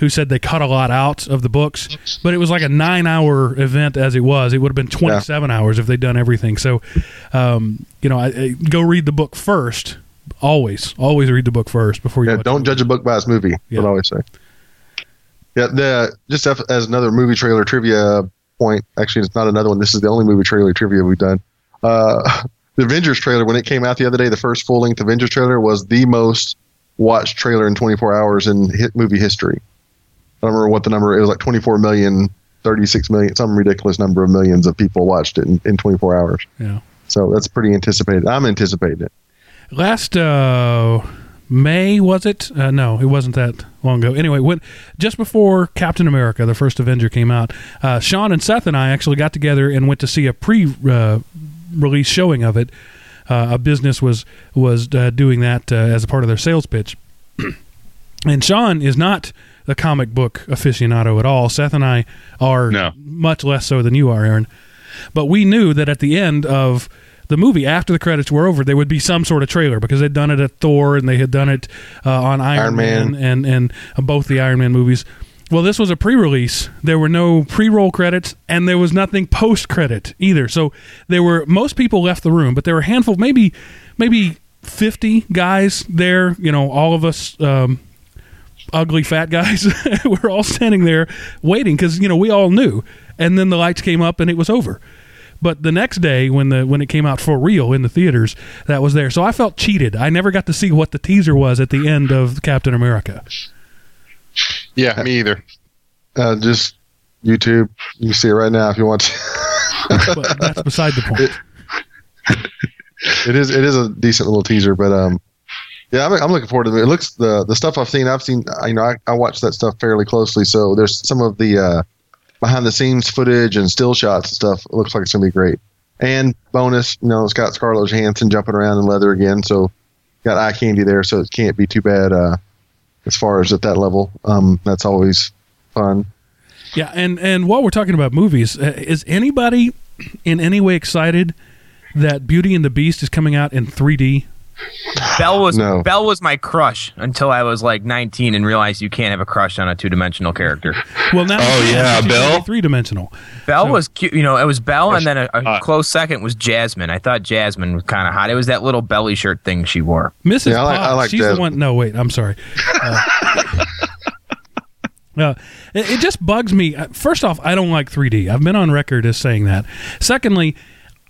who said they cut a lot out of the books, but it was like a nine-hour event as it was. It would have been 27 hours if they'd done everything. So, um, you know, I, I, go read the book first. Always, always read the book first before you. yeah, don't judge a book by its movie. Yeah. I always say. Yeah, the just as another movie trailer trivia point. Actually, it's not another one. This is the only movie trailer trivia we've done. Uh, the Avengers trailer when it came out the other day, the first full length Avengers trailer was the most watched trailer in 24 hours in hit movie history. I don't remember what the number. It was like 24 million, 36 million, some ridiculous number of millions of people watched it in, in 24 hours. Yeah. So that's pretty anticipated. I'm anticipating it. last uh, May was it? Uh, no, it wasn't that long ago. Anyway, when just before Captain America, the first Avenger came out, uh, Shawn and Seth and I actually got together and went to see a pre-release showing of it. Uh, a business was was uh, doing that uh, as a part of their sales pitch, and Shawn is not a comic book aficionado at all. Seth and I are No. much less so than you are, Aaron. But we knew that at the end of the movie, after the credits were over, there would be some sort of trailer because they'd done it at Thor and they had done it uh, on Iron, Iron Man, Man. and and uh, both the Iron Man movies. Well, this was a pre-release. There were no pre-roll credits, and there was nothing post-credit either. So there were most people left the room, but there were a handful, maybe maybe fifty guys there. You know, all of us. Um, ugly fat guys we're all standing there waiting because you know we all knew and then the lights came up and it was over but the next day when the when it came out for real in the theaters that was there so i felt cheated i never got to see what the teaser was at the end of captain america Yeah, me either. Uh, just YouTube. You can see it right now if you want to. but that's beside the point it is it is a decent little teaser, but um, Yeah, I'm, I'm looking forward to it. It looks the the stuff I've seen. I've seen. You know, I, I watch that stuff fairly closely. So there's some of the uh, behind the scenes footage and still shots and stuff. It looks like it's gonna be great. And bonus, you know, it's got Scarlett Johansson jumping around in leather again. So got eye candy there. So it can't be too bad uh, as far as at that level. Um, that's always fun. Yeah, and and while we're talking about movies, uh, is anybody in any way excited that Beauty and the Beast is coming out in 3D? Belle was No. Belle was my crush until I was like 19 and realized you can't have a crush on a two dimensional character. Well, now Oh, yeah, Belle three dimensional. Belle So- was cute. You know, it was Belle, and then a, a hot. close second was Jasmine. I thought Jasmine was kind of hot. It was that little belly shirt thing she wore. Mrs. Yeah, I like- Potts, I like she's the one. No, wait, I'm sorry. Uh, uh, it, it just bugs me. Uh, First off, I don't like 3D. I've been on record as saying that. Secondly,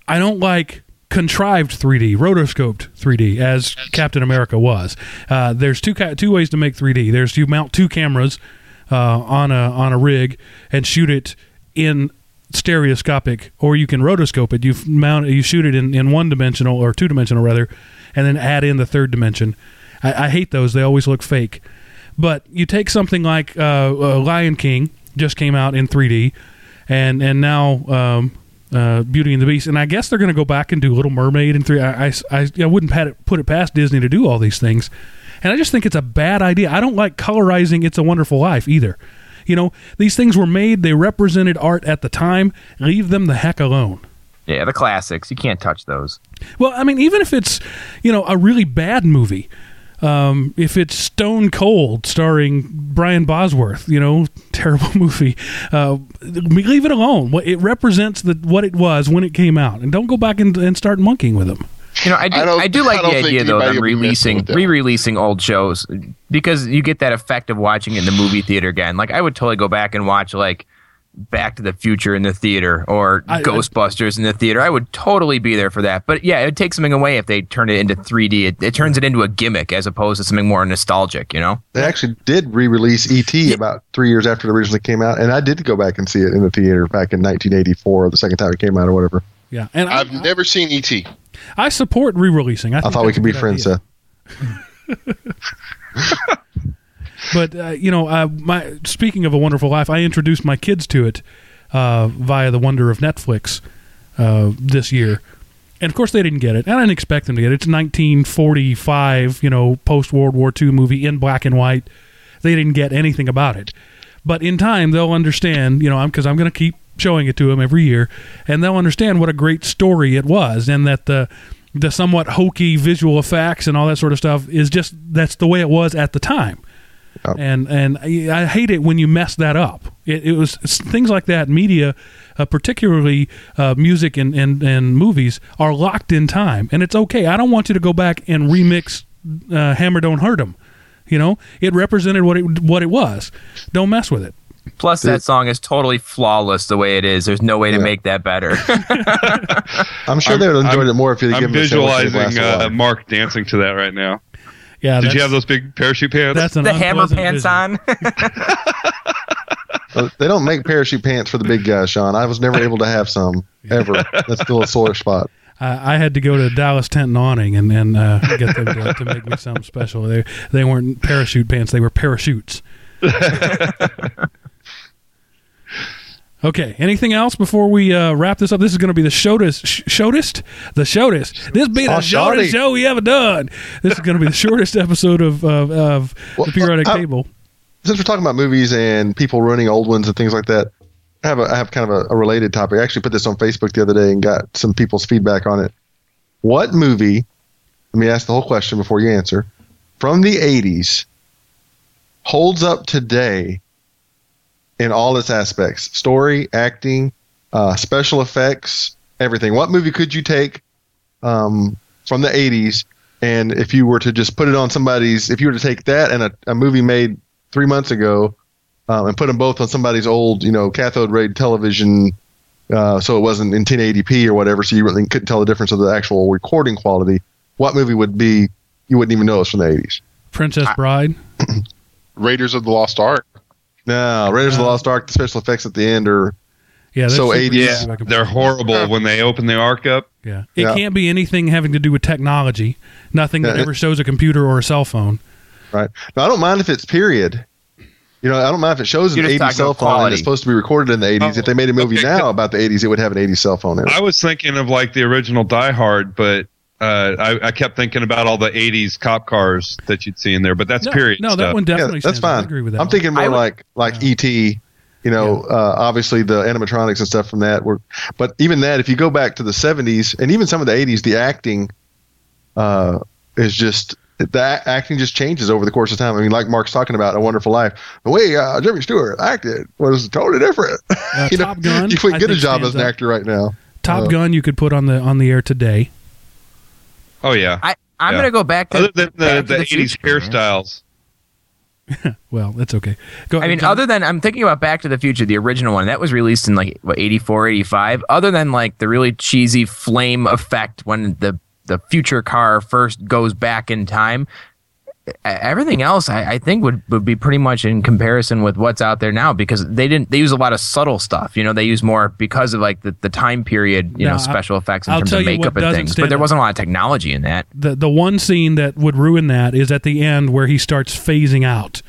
I don't like contrived 3D, rotoscoped 3D, as Captain America was. Uh, there's two ca- two ways to make 3D. There's you mount two cameras uh, on a on a rig and shoot it in stereoscopic, or you can rotoscope it. You mount you shoot it in, in one dimensional or two dimensional rather, and then add in the third dimension. I, I hate those; they always look fake. But you take something like uh, uh, Lion King, just came out in 3D, and and now um, uh, Beauty and the Beast, and I guess they're going to go back and do Little Mermaid in 3. I, I, I, I wouldn't it, put it past Disney to do all these things, and I just think it's a bad idea. I don't like colorizing It's a Wonderful Life either. You know, these things were made; they represented art at the time. Leave them the heck alone. Yeah, the classics. You can't touch those. Well, I mean, even if it's you know a really bad movie, um, if it's Stone Cold starring Brian Bosworth, you know, terrible movie, uh, leave it alone. It represents the what it was when it came out, and don't go back and, and start monkeying with them. You know, I do. I I, don't- like I the idea though of them will be messing releasing re-releasing old shows because you get that effect of watching it in the movie theater again. Like I would totally go back and watch like Back to the Future in the theater or I- I- Ghostbusters in the theater. I would totally be there for that. But yeah, it would take something away if they turn it into 3D. It, it turns it into a gimmick as opposed to something more nostalgic. You know. They actually did re-release ET about three years after it originally came out, and I did go back and see it in the theater back in 1984, the second time it came out or whatever. Yeah, and I, I've never seen E ET. I support re-releasing. I, I thought we could be friends, idea. Seth. But uh, you know, uh, my speaking of a Wonderful Life, I introduced my kids to it uh, via the wonder of Netflix uh, this year, and of course they didn't get it, and I didn't expect them to get it. It's a 1945, you know, post World War II movie in black and white. They didn't get anything about it, but in time they'll understand. You know, because I'm, going to keep showing it to them every year, and they'll understand what a great story it was, and that the the somewhat hokey visual effects and all that sort of stuff is just that's the way it was at the time and and I, I hate it when you mess that up. It, it was things like that. Media, uh, particularly uh, music and, and and movies, are locked in time, and it's okay. I don't want you to go back and remix uh, "Hammer Don't Hurt 'Em." You know, it represented what it what it was. Don't mess with it. Plus, that song is totally flawless the way it is. There's no way to Yeah. make that better. I'm sure they would have enjoyed I'm- it more if you'd have I'm them a visualizing uh. Mark dancing to that right now. Yeah, Did you have those big parachute pants? That's an the hammer pants vision. on. They don't make parachute pants for the big guy, Shawn. I was never able to have some ever. That's still a sore spot. I, I had to go to Dallas Tent and Awning and and uh, get them to, to make me something special. They they weren't parachute pants; they were parachutes. Okay. Anything else before we uh, wrap this up? This is going to be the shortest, sh- shortest, the shortest. This be the Oh, shortest show we ever done. This is going to be the shortest episode of of, of Well, the periodic uh, table. Since we're talking about movies and people ruining old ones and things like that, I have a, I have kind of a, a related topic. I actually put this on Facebook the other day and got some people's feedback on it. What movie? Let me ask the whole question before you answer. From the '80s holds up today in all its aspects: story, acting, uh, special effects, everything. What movie could you take um, from the '80s, and if you were to just put it on somebody's, if you were to take that and a, a movie made three months ago, um, and put them both on somebody's old, you know, cathode ray television, uh, so it wasn't in 1080p or whatever, so you really couldn't tell the difference of the actual recording quality. What movie would be you wouldn't even know it was from the 80s? Princess Bride. Raiders of the Lost Ark. No, Raiders of the Lost Ark. The special effects at the end are Yeah, So 80s. Yeah, to go back and they're horrible when they open the arc up. Yeah, it Yeah. can't be anything having to do with technology. Nothing that Yeah, it- ever shows a computer or a cell phone. Right. Now, I don't mind if it's period. You know, I don't mind if it shows an You're just 80s cell phone and it's supposed to be recorded in the 80s. Oh, if they made a movie okay, now about the 80s, it would have an 80s cell phone in it. I was thinking of like the original Die Hard, but uh, I, I kept thinking about all the '80s cop cars that you'd see in there. But that's No, period. no, that stuff. one yeah, definitely. that's stands out. I fine. agree with that. I'm one. thinking more would- like like ET. You know, uh, obviously the animatronics and stuff from that were, but even that, if you go back to the 70s and even some of the 80s, the acting uh, is just the a- acting just changes over the course of time. I mean, like Mark's talking about A Wonderful Life, the way uh, Jimmy Stewart acted was totally different. Uh, you know, Top Gun, you couldn't get a job as an out. actor right now. Top uh, Gun you could put on the on the air today. Oh yeah. I, I'm Yeah. gonna go back to Other than the, Back to the, '80s Future, hairstyles. Well, that's okay. Go I ahead, mean, John. other than I'm thinking about Back to the Future, the original one that was released in like what 84, 85. Other than like the really cheesy flame effect when the the future car first goes back in time, everything else I, I think would, would be pretty much in comparison with what's out there now because they didn't they use a lot of subtle stuff. You know, they use more because of like the, the time period. You Now, know, I- special effects in I'll terms of makeup and things. But there wasn't a lot of technology in that. the the one scene that would ruin that is at the end where he starts phasing out.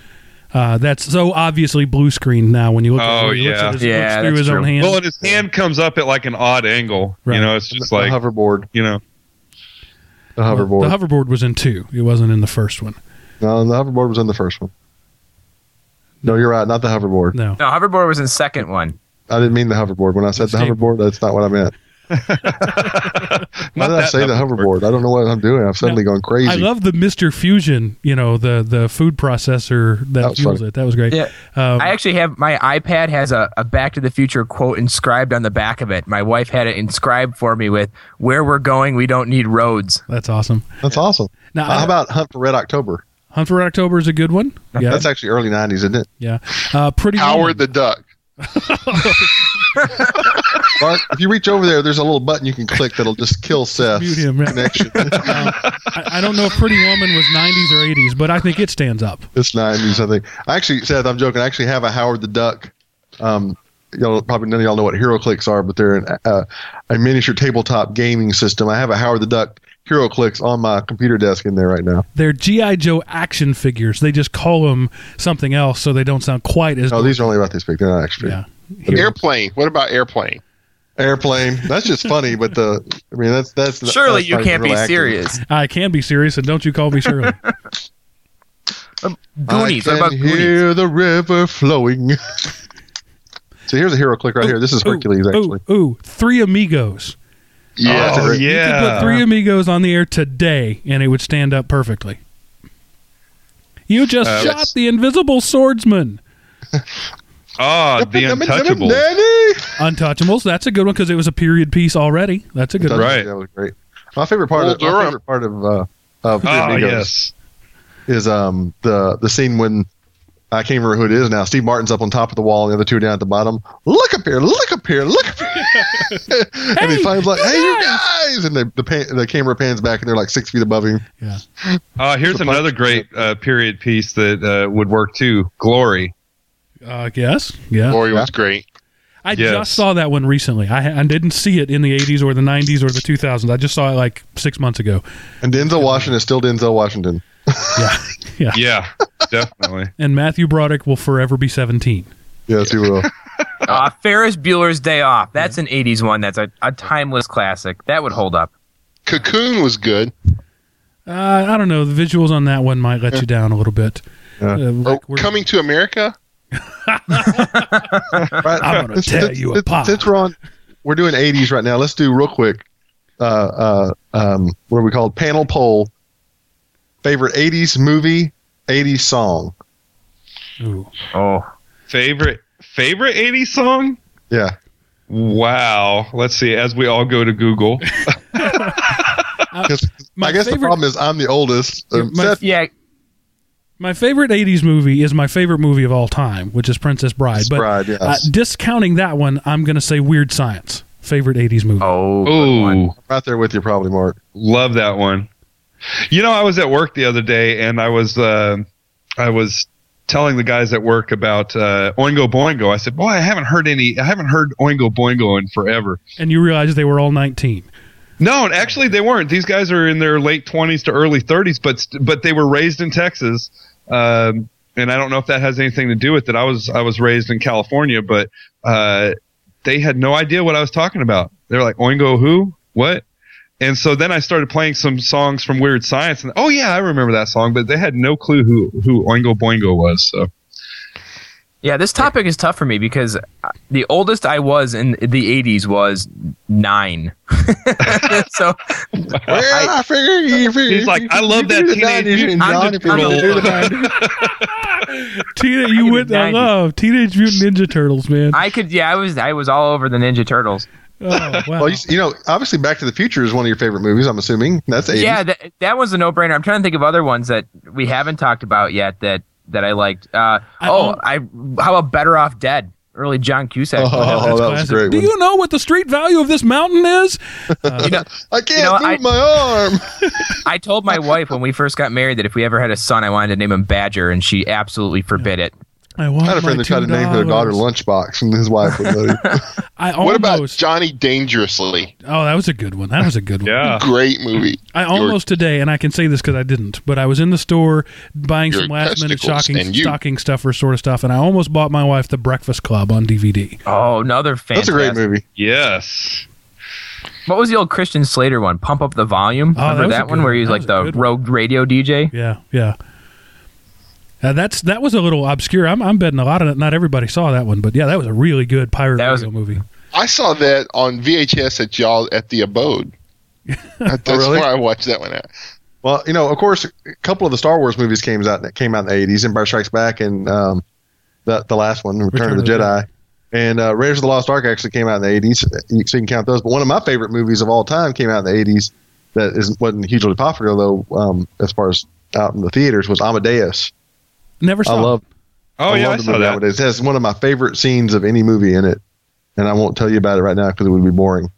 Uh, that's so obviously blue screen now when you look at Oh, it. He looks yeah. at his, Yeah, looks through that's his own hand. Well, and his hand comes up at like an odd angle. Right. You know, it's just the like hoverboard. you know. The hoverboard. The hoverboard was in two. It wasn't in the first one. No, the hoverboard was in the first one. No, you're right. Not the hoverboard. No. No, hoverboard was in the second one. I didn't mean the hoverboard. When I said the hoverboard, that's not what I meant. Why did I that say the hoverboard? I don't know what I'm doing. I'm suddenly going crazy. I love the Mister Fusion. You know the the food processor that, That was fuels funny. it. That was great. Yeah. Um, I actually have my iPad has a, a Back to the Future quote inscribed on the back of it. My wife had it inscribed for me with "Where we're going, we don't need roads." that's awesome. That's awesome. Now, How I- about Hunt for Red October? Hunt for October is a good one. Yeah, That's actually early 90s, isn't it? yeah. Uh, Pretty Howard Woman. the Duck. Mark, if you reach over there, there's a little button you can click that'll just kill Seth's Mute him, yeah. connection. I, I don't know if Pretty Woman was 90s or 80s, but I think it stands up. it's 90s, I think. I actually, Seth, I'm joking. I actually have a Howard the Duck. Um, y'all probably none of y'all know what HeroClix are, but they're an, uh, a miniature tabletop gaming system. I have a Howard the Duck HeroClix on my computer desk in there right now. They're GI Joe action figures. They just call them something else so they don't sound quite as. No, these are only about this big. They're not extra. yeah. Airplane. What about airplane? Airplane. That's just funny, but the I mean that's that's Surely that's you can't be real acting. serious. I can be serious, and don't you call me Shirley. Um, Goonies. I What about can Goonies? hear the river flowing. so here's a hero click right here. This is Ooh, Hercules actually. Ooh, ooh, Three Amigos. Yeah. oh You could put Three Amigos on the air today, and it would stand up perfectly. You just Uh, shot let's- the invisible swordsman. Oh, the untouchable. Untouchables. That's a good one because it was a period piece already. That's a good one. Right. That was great. My favorite part Bull of my favorite part of uh, of Three Oh Amigos yes. is um the the scene when I can't remember who it is now. Steve Martin's up on top of the wall, and the other two are down at the bottom. Look up here! Look up here! Look up here! and he finds like, you "Hey, you guys!" guys!" And the the, pan, the camera pans back, and they're like six feet above him. Yeah. Uh, here's another punch- great uh, period piece that uh, would work too. Glory. Uh, yes. Yeah. Glory was great. I Yes. just saw that one recently. I, I didn't see it in the 80s or the 90s or the 2000s. I just saw it like six months ago. And Denzel Washington is still Denzel Washington. Yeah. yeah. Yeah, definitely. And Matthew Broderick will forever be 17. Yes, he will. Uh, Ferris Bueller's Day Off. That's an '80s one. That's a, a timeless classic. That would hold up. Cocoon was good. Uh, I don't know. The visuals on that one might let you down a little bit. Yeah. Uh, Oh, like we're- coming to America. Right. I'm gonna Since- tear since- you since- apart. Since we're on, we're doing 80s right now. Let's do real quick. Uh, uh, um, what are we called? Panel poll. Favorite 80s movie, 80s song. Ooh. Oh, Favorite favorite 80s song? Yeah. Wow. Let's see. As we all go to Google. 'Cause My I guess the problem is I'm the oldest. Um, my- Seth, yeah. My favorite 80s movie is my favorite movie of all time, which is Princess Bride. but Bride, yes. uh, discounting that one, I'm going to say Weird Science. Favorite 80s movie. Oh. Ooh, right there with you, probably, Mark. love that one. You know, I was at work the other day and I was uh, I was telling the guys at work about uh, Oingo Boingo. I said, "Boy, I haven't heard any. I haven't heard Oingo Boingo in forever." And you realize they were all 19. No, actually, they weren't. These guys are in their late twenties to early thirties, but but they were raised in Texas, um, and I don't know if that has anything to do with it. I was I was raised in California, but uh, they had no idea what I was talking about. They're like Oingo who what, and so then I started playing some songs from Weird Science, and oh yeah, I remember that song, but they had no clue who who Oingo Boingo was. So Yeah, this topic is tough for me because the oldest I was in the 80s was nine. so Well, I, figure you figure He's like, I love that Teenage Mutant Ninja Turtle. figures you do the 90s. Tina, you be went. I love Teenage Mutant Ninja Turtles, man. I could, yeah, I was, I was all over the Ninja Turtles. Oh, wow. Well, you, you know, obviously, Back to the Future is one of your favorite movies. I'm assuming that's 80s. Yeah, that, that was a no-brainer. I'm trying to think of other ones that we haven't talked about yet that that I liked. Uh, I- oh, I how about Better Off Dead? Early John Cusack. Oh, Yeah, that's that was classic. great Do one. you know what the street value of this mountain is? You know, I can't You know, move I- my arm. I told my wife when we first got married that if we ever had a son, I wanted to name him Badger, and she absolutely forbid it. I want I had a friend that tried to name their daughter. Lunchbox, and his wife wouldn't let him. I almost. What about Johnny Dangerously? oh, that was a good one. That was a good one. yeah, Great movie. I almost today, and I can say this because I didn't, but I was in the store buying some last minute testicles shocking and stocking stuffer sort of stuff, and I almost bought my wife The Breakfast Club on DVD. Oh, another fantastic. That's a great movie. yes. What was the old Christian Slater one? Pump up the volume. Oh, that Remember was a that, good one where one. he was That like was the good one. rogue radio DJ? Yeah, yeah. Uh, that's that was a little obscure. I'm, I'm betting a lot of it. Not everybody saw that one, but yeah, that was a really good pirate That was- radio movie. I saw that on VHS at y'all at the abode. That's really? where I watched that one at. Well, you know, of course, a couple of the Star Wars movies came out that came out in the '80s. Empire Strikes Back and um, the the last one, Return, of the Jedi. And uh, Raiders of the Lost Ark actually came out in the '80s, You- so you can count those. But one of my favorite movies of all time came out in the '80s. That isn't wasn't hugely popular though, um, as far as out in the theaters, was Amadeus. Never saw. I love. Oh yeah, I love the saw that. Amadeus. It has one of my favorite scenes of any movie in it, and I won't tell you about it right now because it would be boring.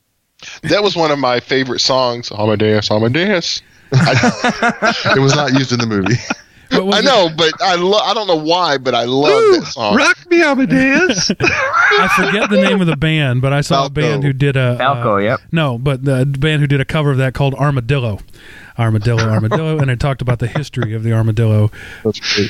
That was one of my favorite songs. Amadeus, Amadeus. I, It was not used in the movie. What was I it? know, but I lo- I don't know why, but I love that song. Rock me, Amadeus. I forget the name of the band, but I saw a band who did a Falco, uh, yep. No, but the band who did a cover of that called Armadillo, Armadillo, Armadillo, and it talked about the history of the armadillo. That's great.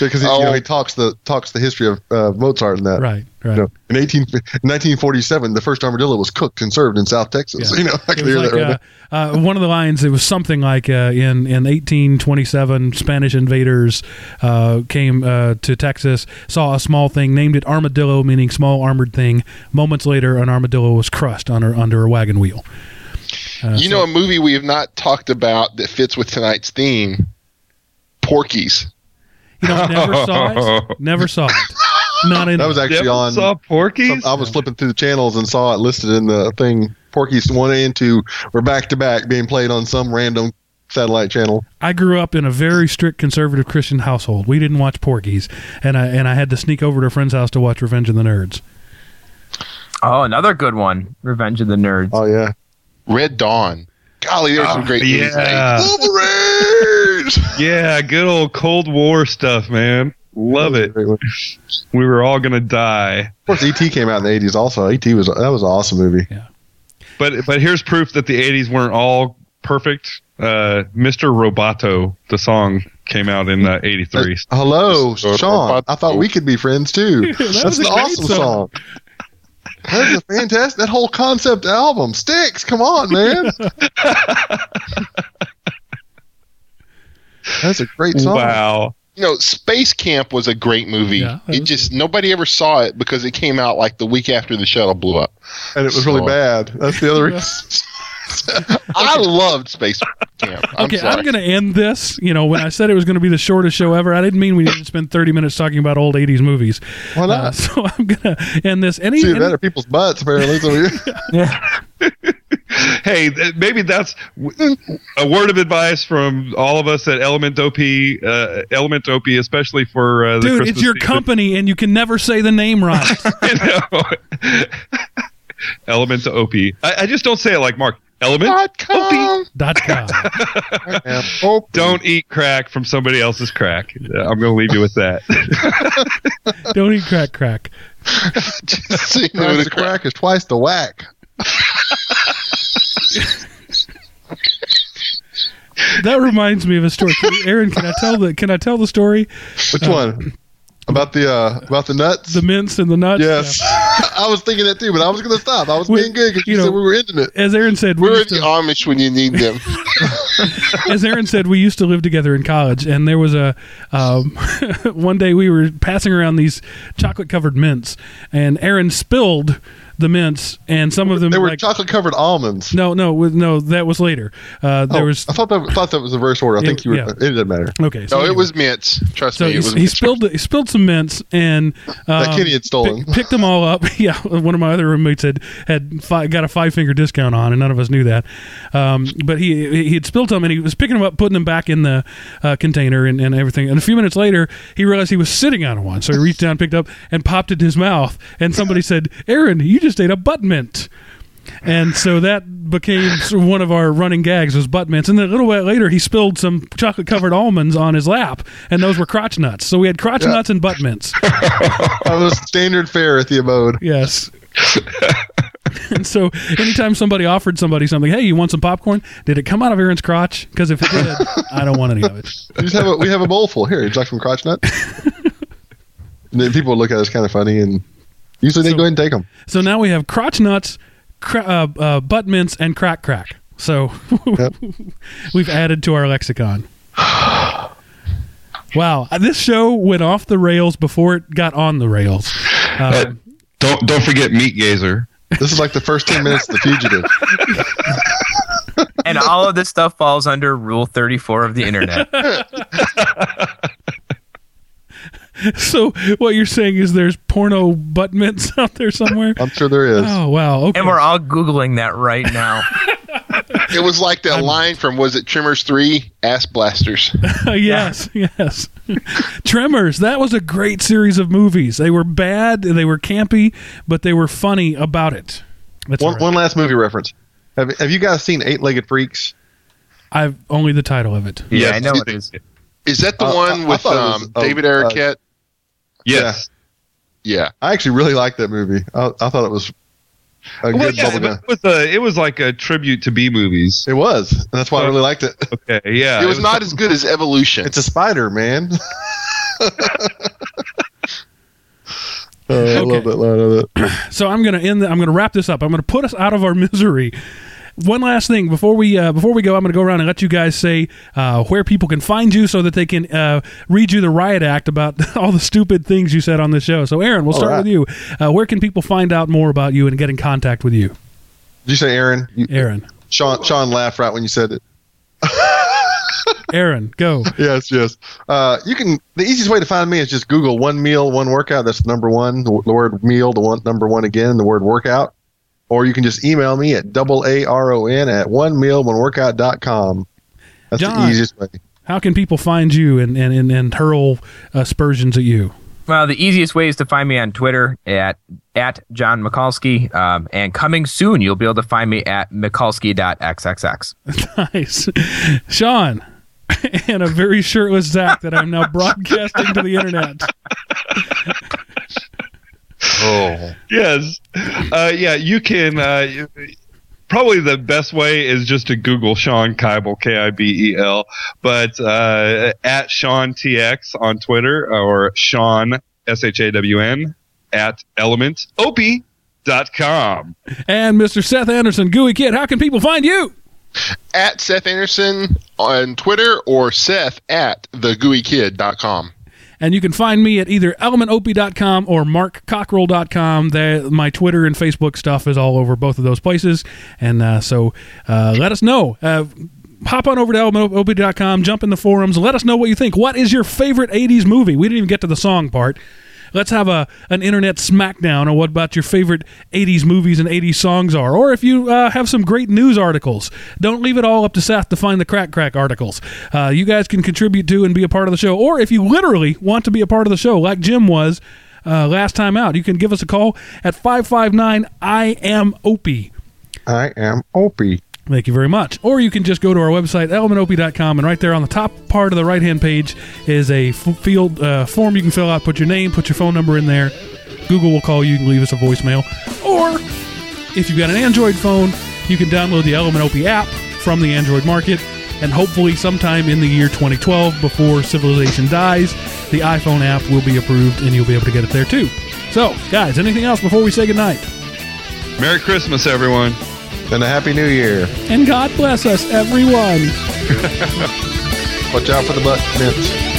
Because you know Oh. he talks the talks the history of uh, Mozart and that. Right, right. You know, in 18, 1947, the first armadillo was cooked and served in South Texas. Yeah. You know, I can hear like that right uh, uh, one of the lines. It was something like uh, in in 1827, Spanish invaders uh, came uh, to Texas, saw a small thing, named it armadillo, meaning small armored thing. Moments later, an armadillo was crushed under under a wagon wheel. Uh, You so- know, a movie we have not talked about that fits with tonight's theme. Porky's. You know, never saw it. Never saw it. Not in. That was actually Never on. saw Porky's. I was flipping through the channels and saw it listed in the thing. Porky's one and two were back to back being played on some random satellite channel. I grew up in a very strict conservative Christian household. We didn't watch Porky's, and I and I had to sneak over to a friend's house to watch Revenge of the Nerds. Oh, another good one. Revenge of the Nerds. Oh yeah, Red Dawn. Golly, there's some great movies. yeah. made. Wolverines. yeah, good old Cold War stuff, man. Love it. We were all gonna die. Of course, ET came out in the '80s. Also, ET was that was an awesome movie. Yeah. But but here's proof that the '80s weren't all perfect. Uh, Mr. Roboto, the song came out in uh, '83. Uh, hello, Shawn. I thought we could be friends too. That That's was an awesome song. song. That's a fantastic. That whole concept album sticks. Come on, man. That's a great song. Wow. You know, Space Camp was a great movie. Yeah, it just nobody ever saw it because it came out like the week after the shuttle blew up. And it was really bad. That's the other reason. I loved Space Camp. I'm okay, sorry. I'm going to end this. You know, when I said it was going to be the shortest show ever, I didn't mean we didn't spend 30 minutes talking about old 80s movies. Why not? Uh, so I'm going to end this. Any, See any- that are people's butts, apparently. So Yeah. Hey, maybe that's a word of advice from all of us at Element OP. Uh, Element OP, especially for uh, the dude, Christmas it's your season. company, and you can never say the name right. I know. Element OP. I, I just don't say it like Mark. Element. Dot com. Dot com. I am Opie. Don't eat crack from somebody else's crack. Uh, I'm going to leave you with that. Don't eat crack, crack. Just so Twice the the crack. crack is twice the whack. That reminds me of a story. Aaron, can I tell the Can I tell the story? Which one? About the uh, about the nuts? The mints and the nuts. yes, I was thinking that too, but I was going to stop. I was We- being good because you you, know- said we were ending it. As Aaron said, we We're used the to, Amish when you need them. as Aaron said, we used to live together in college, and there was a um, one day we were passing around these chocolate covered mints, and Aaron spilled the mints, and some of them They were like chocolate covered almonds. no, no, no, that was later. Uh, there Oh, was I thought that thought that was the reverse order. I It- think you were. yeah. It didn't matter. okay. So No, it was mints. Trust So me, he, it was he mints. spilled he spilled some mints and um, That Kenny had stolen. pick- picked them all up. yeah, one of my other roommates had had fi- got a five finger discount on, and none of us knew that. Um, but he he had spilled them, and he was picking them up, putting them back in the uh, container, and, and everything. And a few minutes later, he realized he was sitting on one, so he reached down, picked up, and popped it in his mouth. And somebody said, "Aaron, you just ate a butt mint." And so that became one of our running gags was butt mints. And then a little bit later, he spilled some chocolate covered almonds on his lap, and those were crotch nuts. So we had crotch nuts and butt mints. That was standard fare at the abode. Yes. and so anytime somebody offered somebody something, hey, you want some popcorn? Did it come out of Aaron's crotch? Because if it did, I don't want any of it. We just have a we have a bowl full here. Would you like some crotch then people look at us kind of funny, and usually they So- go ahead and take them. So now we have crotch nuts, cra- uh, uh, butt mints, and crack crack. So Yep. we've added to our lexicon. Wow, uh, this show went off the rails before it got on the rails. Uh, Um, don't don't forget Meat Gazer. This is like the first ten minutes of the fugitive. And all of this stuff falls under Rule 34 of the internet. so what you're saying is there's porno butt mints out there somewhere? I'm sure there is. Oh wow, okay. And we're all Googling that right now. It was like that line from was it Tremors Three? Ass blasters. yes, yes. Tremors. That was a great series of movies. They were bad, they were campy, but they were funny about it. That's One, right. one last movie reference. Have, have you guys seen Eight Legged Freaks? I've only the title of it. Yeah, Yes. I know it is. Is that the Uh, one with thought was, um, uh, David uh, Arquette? Yes. yeah. I actually really liked that movie. I, I thought it was a Well, good yeah, bubble it was a, it was like a tribute to B movies. It was, and that's why I really liked it. Okay, yeah. it was not as good as Evolution. It's a spider, man. Oh, I love that line of it. So I'm gonna end. The, I'm gonna wrap this up. I'm gonna put us out of our misery. One last thing before we uh, before we go, I'm going to go around and let you guys say uh, where people can find you so that they can uh, read you the riot act about all the stupid things you said on this show. So, Aaron, we'll All start right. with you. Uh, where can people find out more about you and get in contact with you, Did you say Aaron? You, Aaron? Shawn, Shawn laughed right when you said it. Aaron, go. yes, yes. Uh, you can. The easiest way to find me is just Google one meal, one workout. That's number one. The, the word meal, the one number one again. The word workout. Or you can just email me at double a r o n at one meal one workout dot com. That's John. the easiest way. How can people find you and and and, and hurl aspersions at you? Well, the easiest way is to find me on Twitter at at John Mikulski. Um, and coming soon, you'll be able to find me at Mikulski.xxx. Nice, Shawn, and a very shirtless Zach that I'm now broadcasting to the internet. Oh. Yes. Uh, yeah, you can. Uh, you- probably the best way is just to Google Shawn Kibel, K I B E L, but uh, at Shawn TX on Twitter or Shawn, S H A W N, at elementop.com. And Mr. Seth Anderson, Gooey Kid, how can people find you? At Seth Anderson on Twitter or Seth at thegooeykid.com. And you can find me at either elementop.com or markcockrell.com. There, my Twitter and Facebook stuff is all over both of those places. And uh, so uh, let us know. Uh, hop on over to elementop.com, jump in the forums, let us know what you think. What is your favorite 80s movie? We didn't even get to the song part. Let's have a an internet smackdown on what about your favorite 80s movies and 80s songs are. Or if you uh, have some great news articles, don't leave it all up to Seth to find the crack crack articles. Uh, you guys can contribute to and be a part of the show. Or if you literally want to be a part of the show, like Jim was uh, last time out, you can give us a call at 559 I am OP. I am OP. Thank you very much. Or you can just go to our website, elementop.com, and right there on the top part of the right hand page is a f- field uh, form you can fill out. Put your name, put your phone number in there. Google will call you. You can leave us a voicemail. Or if you've got an Android phone, you can download the Element OP app from the Android market. And hopefully, sometime in the year 2012, before civilization dies, the iPhone app will be approved and you'll be able to get it there too. So, guys, anything else before we say goodnight? Merry Christmas, everyone. And a happy new year. And God bless us, everyone. Watch out for the butt mints.